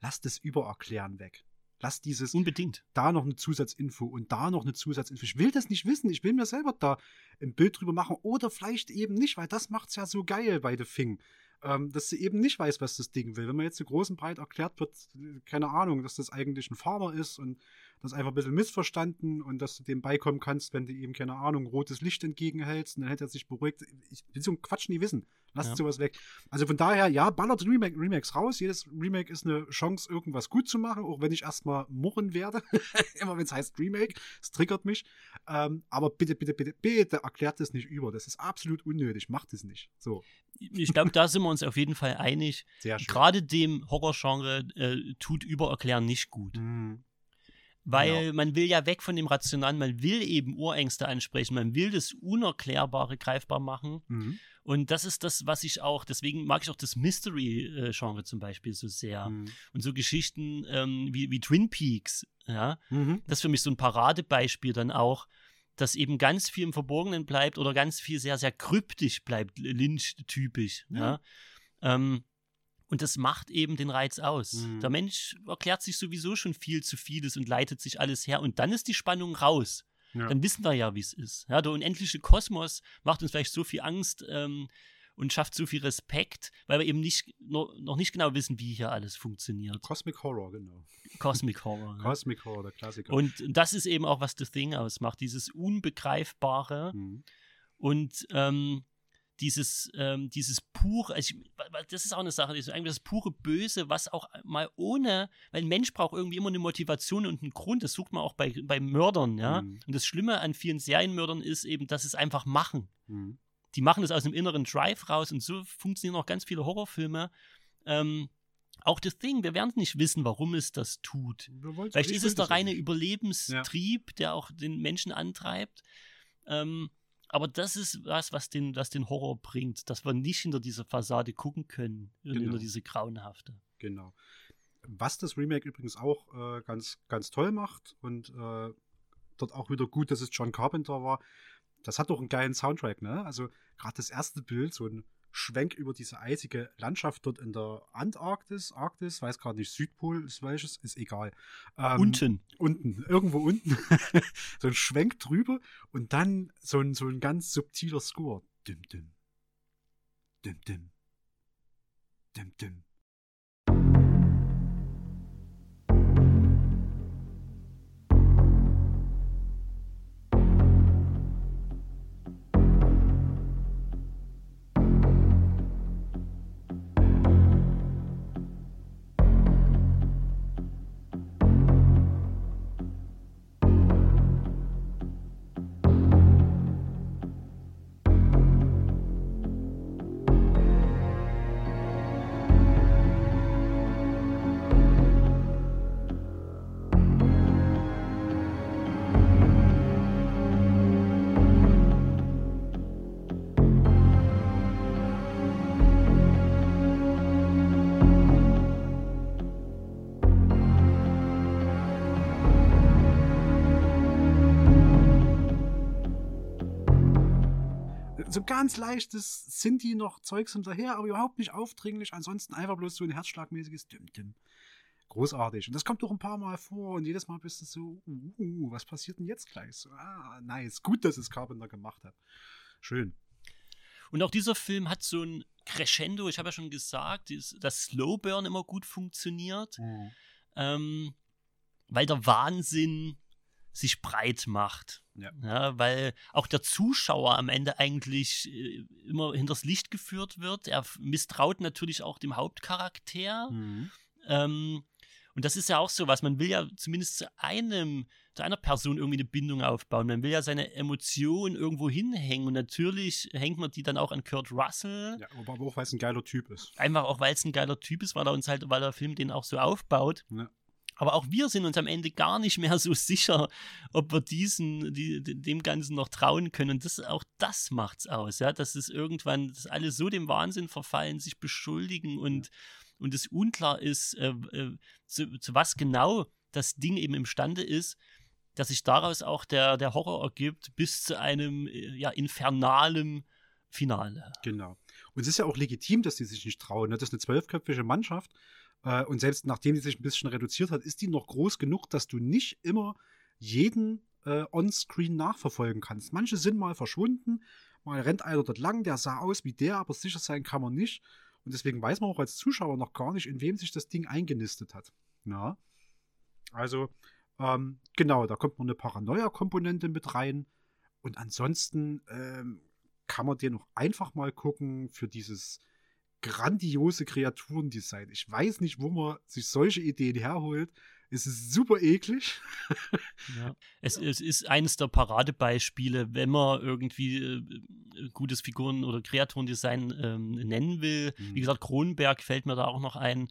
lass das Übererklären weg. Lass dieses Unbedingt. da noch eine Zusatzinfo und da noch eine Zusatzinfo. Ich will das nicht wissen. Ich will mir selber da ein Bild drüber machen oder vielleicht eben nicht, weil das macht's ja so geil bei The Thing. Ähm, dass sie eben nicht weiß, was das Ding will. Wenn man jetzt so groß und breit erklärt wird, keine Ahnung, dass das eigentlich ein Farmer ist und das einfach ein bisschen missverstanden und dass du dem beikommen kannst, wenn du ihm, keine Ahnung, rotes Licht entgegenhältst und dann hätte er sich beruhigt. Ich will so einen Quatsch nie wissen. Lasst Ja. sowas weg. Also von daher, ja, ballert Remake, Remakes raus. Jedes Remake ist eine Chance, irgendwas gut zu machen, auch wenn ich erstmal murren werde. Immer wenn es heißt Remake. Es triggert mich. Ähm, aber bitte, bitte, bitte, bitte erklärt das nicht über. Das ist absolut unnötig. Macht es nicht. So, Ich glaube, da sind wir uns auf jeden Fall einig. Gerade dem Horrorgenre äh, tut Übererklären nicht gut. Mhm. Weil Genau. man will ja weg von dem Rationalen, man will eben Urängste ansprechen, man will das Unerklärbare greifbar machen. Mhm. Und das ist das, was ich auch, deswegen mag ich auch das Mystery-Genre zum Beispiel so sehr. Mhm. Und so Geschichten ähm, wie, wie Twin Peaks, ja, Mhm. das ist für mich so ein Paradebeispiel dann auch, dass eben ganz viel im Verborgenen bleibt oder ganz viel sehr, sehr kryptisch bleibt, Lynch-typisch. Ja. Ähm, und das macht eben den Reiz aus. Mhm. Der Mensch erklärt sich sowieso schon viel zu vieles und leitet sich alles her. Und dann ist die Spannung raus. Ja. Dann wissen wir ja, wie es ist. Ja, der unendliche Kosmos macht uns vielleicht so viel Angst ähm, und schafft so viel Respekt, weil wir eben nicht, noch, noch nicht genau wissen, wie hier alles funktioniert. Cosmic Horror, genau. Cosmic Horror. ja. Cosmic Horror, der Klassiker. Und das ist eben auch, was The Thing ausmacht, dieses Unbegreifbare Mhm. und ähm, dieses, ähm, dieses pure, also ich, das ist auch eine Sache, das ist eigentlich das pure Böse, was auch mal ohne, weil ein Mensch braucht irgendwie immer eine Motivation und einen Grund, das sucht man auch bei, bei Mördern, ja. Mhm. Und das Schlimme an vielen Serienmördern ist eben, dass es einfach machen. Mhm. Die machen es aus einem inneren Drive raus und so funktionieren auch ganz viele Horrorfilme. Ähm, auch The Thing, wir werden nicht wissen, warum es das tut. Vielleicht ich ist es der das reine. Überlebenstrieb, der auch den Menschen antreibt. Ähm, aber das ist was, was den, was den Horror bringt, dass wir nicht hinter dieser Fassade gucken können, Genau. hinter diese grauenhafte. Genau. Was das Remake übrigens auch äh, ganz, ganz toll macht und äh, dort auch wieder gut, dass es John Carpenter war, das hat doch einen geilen Soundtrack, ne? Also gerade das erste Bild, so ein Schwenk über diese eisige Landschaft dort in der Antarktis, Arktis, weiß gerade nicht, Südpol ist welches, ist egal. Ähm, Unten. Unten, irgendwo unten. so ein Schwenk drüber und dann so ein, so ein ganz subtiler Score. Dim, dim. Dim, dim. Dim, dim. So ganz leichtes sind die noch Zeugs hinterher, aber überhaupt nicht aufdringlich. Ansonsten einfach bloß so ein herzschlagmäßiges Dim Dim. Großartig. Und das kommt doch ein paar Mal vor und jedes Mal bist du so, uh, was passiert denn jetzt gleich? So, ah, nice. Gut, dass es Carpenter gemacht hat. Schön. Und auch dieser Film hat so ein Crescendo, ich habe ja schon gesagt, dass Slowburn immer gut funktioniert, Mhm. ähm, weil der Wahnsinn sich breit macht. Ja. weil auch der Zuschauer am Ende eigentlich äh, immer hinters Licht geführt wird. Er misstraut natürlich auch dem Hauptcharakter. Mhm. Ähm, und das ist ja auch so was. Man will ja zumindest zu einem, zu einer Person irgendwie eine Bindung aufbauen. Man will ja seine Emotionen irgendwo hinhängen. Und natürlich hängt man die dann auch an Kurt Russell. Ja, aber auch weil es ein geiler Typ ist. Einfach auch, weil es ein geiler Typ ist, weil er uns halt, weil der Film den auch so aufbaut. Ja. Aber auch wir sind uns am Ende gar nicht mehr so sicher, ob wir diesen, die, dem Ganzen noch trauen können. Und das, auch das macht's aus, ja, dass es irgendwann, dass alle so dem Wahnsinn verfallen, sich beschuldigen und, und es unklar ist, äh, äh, zu, zu was genau das Ding eben imstande ist, dass sich daraus auch der, der Horror ergibt, bis zu einem äh, ja, infernalen Finale. Genau. Und es ist ja auch legitim, dass die sich nicht trauen. Ne? Das ist eine zwölfköpfige Mannschaft. Äh, und selbst nachdem die sich ein bisschen reduziert hat, ist die noch groß genug, dass du nicht immer jeden äh, on-screen nachverfolgen kannst. Manche sind mal verschwunden, mal rennt einer dort lang, der sah aus wie der, aber sicher sein kann man nicht. Und deswegen weiß man auch als Zuschauer noch gar nicht, in wem sich das Ding eingenistet hat. Ja. Also, ähm, genau, da kommt noch eine Paranoia-Komponente mit rein. Und ansonsten ähm, kann man den auch einfach mal gucken für dieses grandiose Kreaturendesign. Ich weiß nicht, wo man sich solche Ideen herholt. Es ist super eklig. Ja. Es, es ist eines der Paradebeispiele, wenn man irgendwie äh, gutes Figuren- oder Kreaturendesign ähm, nennen will. Mhm. Wie gesagt, Kronenberg fällt mir da auch noch ein.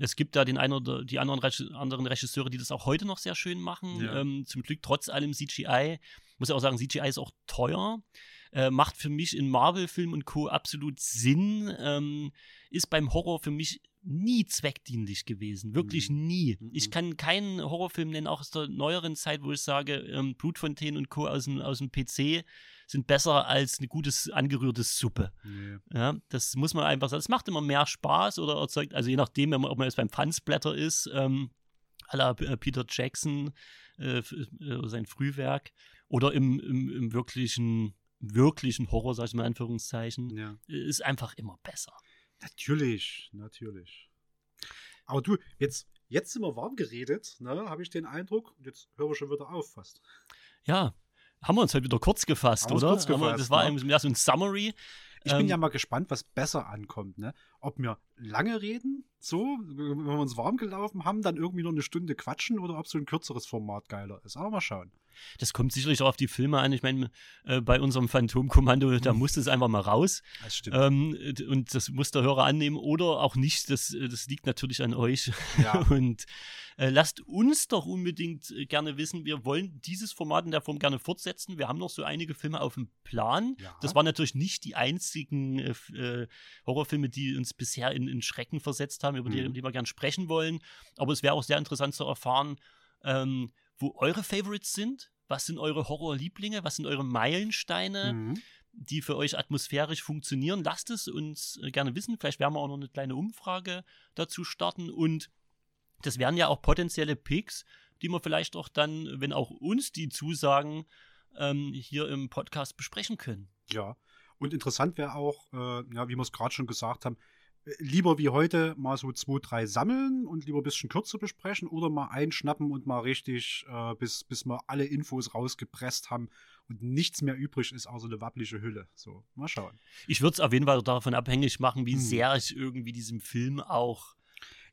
Es gibt da den einen oder die anderen, Reg anderen Regisseure, die das auch heute noch sehr schön machen. Ja. Ähm, zum Glück trotz allem CGI. Muss ja auch sagen, CGI ist auch teuer. Äh, macht für mich in Marvel-Film und Co. absolut Sinn. Ähm, ist beim Horror für mich nie zweckdienlich gewesen. Wirklich Mhm. nie. Mhm. Ich kann keinen Horrorfilm nennen, auch aus der neueren Zeit, wo ich sage, ähm, Blutfontänen und Co. aus dem, aus dem PC sind besser als eine gutes angerührtes Suppe. Nee. Ja, das muss man einfach sagen. Es macht immer mehr Spaß oder erzeugt, also je nachdem, wenn man, ob man jetzt beim Fansblätter ist, ähm, à la äh, Peter Jackson, äh, äh, sein Frühwerk, oder im, im, im wirklichen, wirklichen Horror, sag ich mal in Anführungszeichen, Ja. ist einfach immer besser. Natürlich, natürlich. Aber du, jetzt, jetzt sind wir warm geredet, ne? Habe ich den Eindruck. Und Jetzt hören wir schon wieder auf fast. Ja, haben wir uns heute wieder kurz gefasst, oder? kurz wir- gefasst, das war ne? mehr so ein Summary. Ich bin Ähm, ja mal gespannt, was besser ankommt, ne? Ob wir lange reden, so, wenn wir uns warm gelaufen haben, dann irgendwie noch eine Stunde quatschen oder ob so ein kürzeres Format geiler ist. Aber mal schauen. Das kommt sicherlich auch auf die Filme an. Ich meine, äh, bei unserem Phantomkommando, da musste es einfach mal raus. Das stimmt. Ähm, und das muss der Hörer annehmen oder auch nicht. Das, äh, das liegt natürlich an euch. Ja. Und äh, lasst uns doch unbedingt äh, gerne wissen, wir wollen dieses Format in der Form gerne fortsetzen. Wir haben noch so einige Filme auf dem Plan. Ja. Das waren natürlich nicht die einzigen äh, äh, Horrorfilme, die uns bisher in, in Schrecken versetzt haben, über die, Mhm. über die wir gerne sprechen wollen. Aber es wäre auch sehr interessant zu erfahren, ähm, wo eure Favorites sind. Was sind eure Horrorlieblinge? Was sind eure Meilensteine? Mhm. die für euch atmosphärisch funktionieren. Lasst es uns äh, gerne wissen. Vielleicht werden wir auch noch eine kleine Umfrage dazu starten. Und das wären ja auch potenzielle Picks, die wir vielleicht auch dann, wenn auch uns die zusagen, ähm, hier im Podcast besprechen können. Ja. Und interessant wäre auch, äh, ja, wie wir es gerade schon gesagt haben, lieber wie heute mal so zwei, drei sammeln und lieber ein bisschen kürzer besprechen oder mal einschnappen und mal richtig, äh, bis, bis wir alle Infos rausgepresst haben und nichts mehr übrig ist, außer eine wabblige Hülle. So, mal schauen. Ich würde es auf jeden Fall davon abhängig machen, wie Hm. sehr ich irgendwie diesem Film auch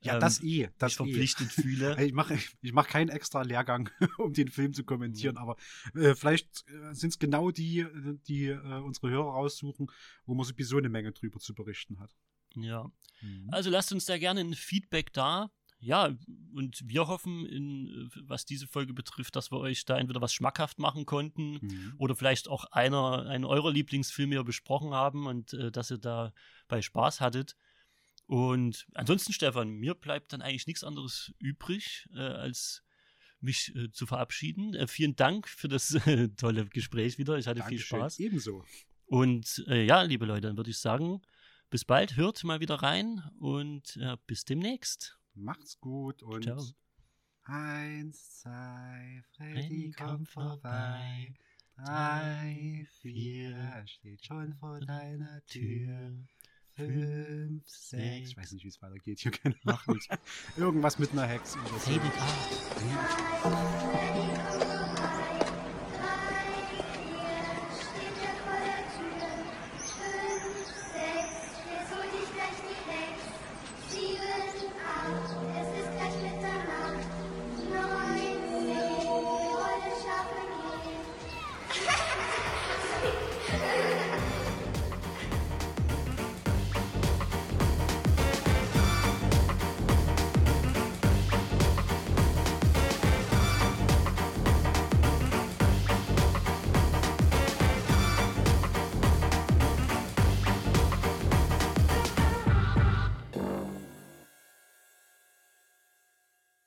Ja, ähm, das eh. Das mich verpflichtet fühle. Ich mache ich mach keinen extra Lehrgang, um den Film zu kommentieren, Mhm. aber äh, vielleicht äh, sind es genau die, die äh, unsere Hörer raussuchen, wo man sowieso eine Menge drüber zu berichten hat. Ja. Mhm. Also lasst uns da gerne ein Feedback da. Ja, und wir hoffen, in, was diese Folge betrifft, dass wir euch da entweder was schmackhaft machen konnten Mhm. oder vielleicht auch einer, einen eurer Lieblingsfilme hier besprochen haben und äh, dass ihr da bei Spaß hattet. Und ansonsten, Stefan, mir bleibt dann eigentlich nichts anderes übrig, äh, als mich äh, zu verabschieden. Äh, vielen Dank für das äh, tolle Gespräch wieder. Ich hatte viel Dankeschön. Spaß. Ebenso. Und äh, ja, liebe Leute, dann würde ich sagen, bis bald, hört mal wieder rein und äh, bis demnächst. Macht's gut und Ciao. eins, zwei, Freddy Freddy kommt kommt vorbei. Drei, vier, steht schon vor deiner Tür. Fünf, sechs, ich weiß nicht, wie es weitergeht hier. keine Ahnung. Irgendwas mit einer Hexe. oder so. Faded out.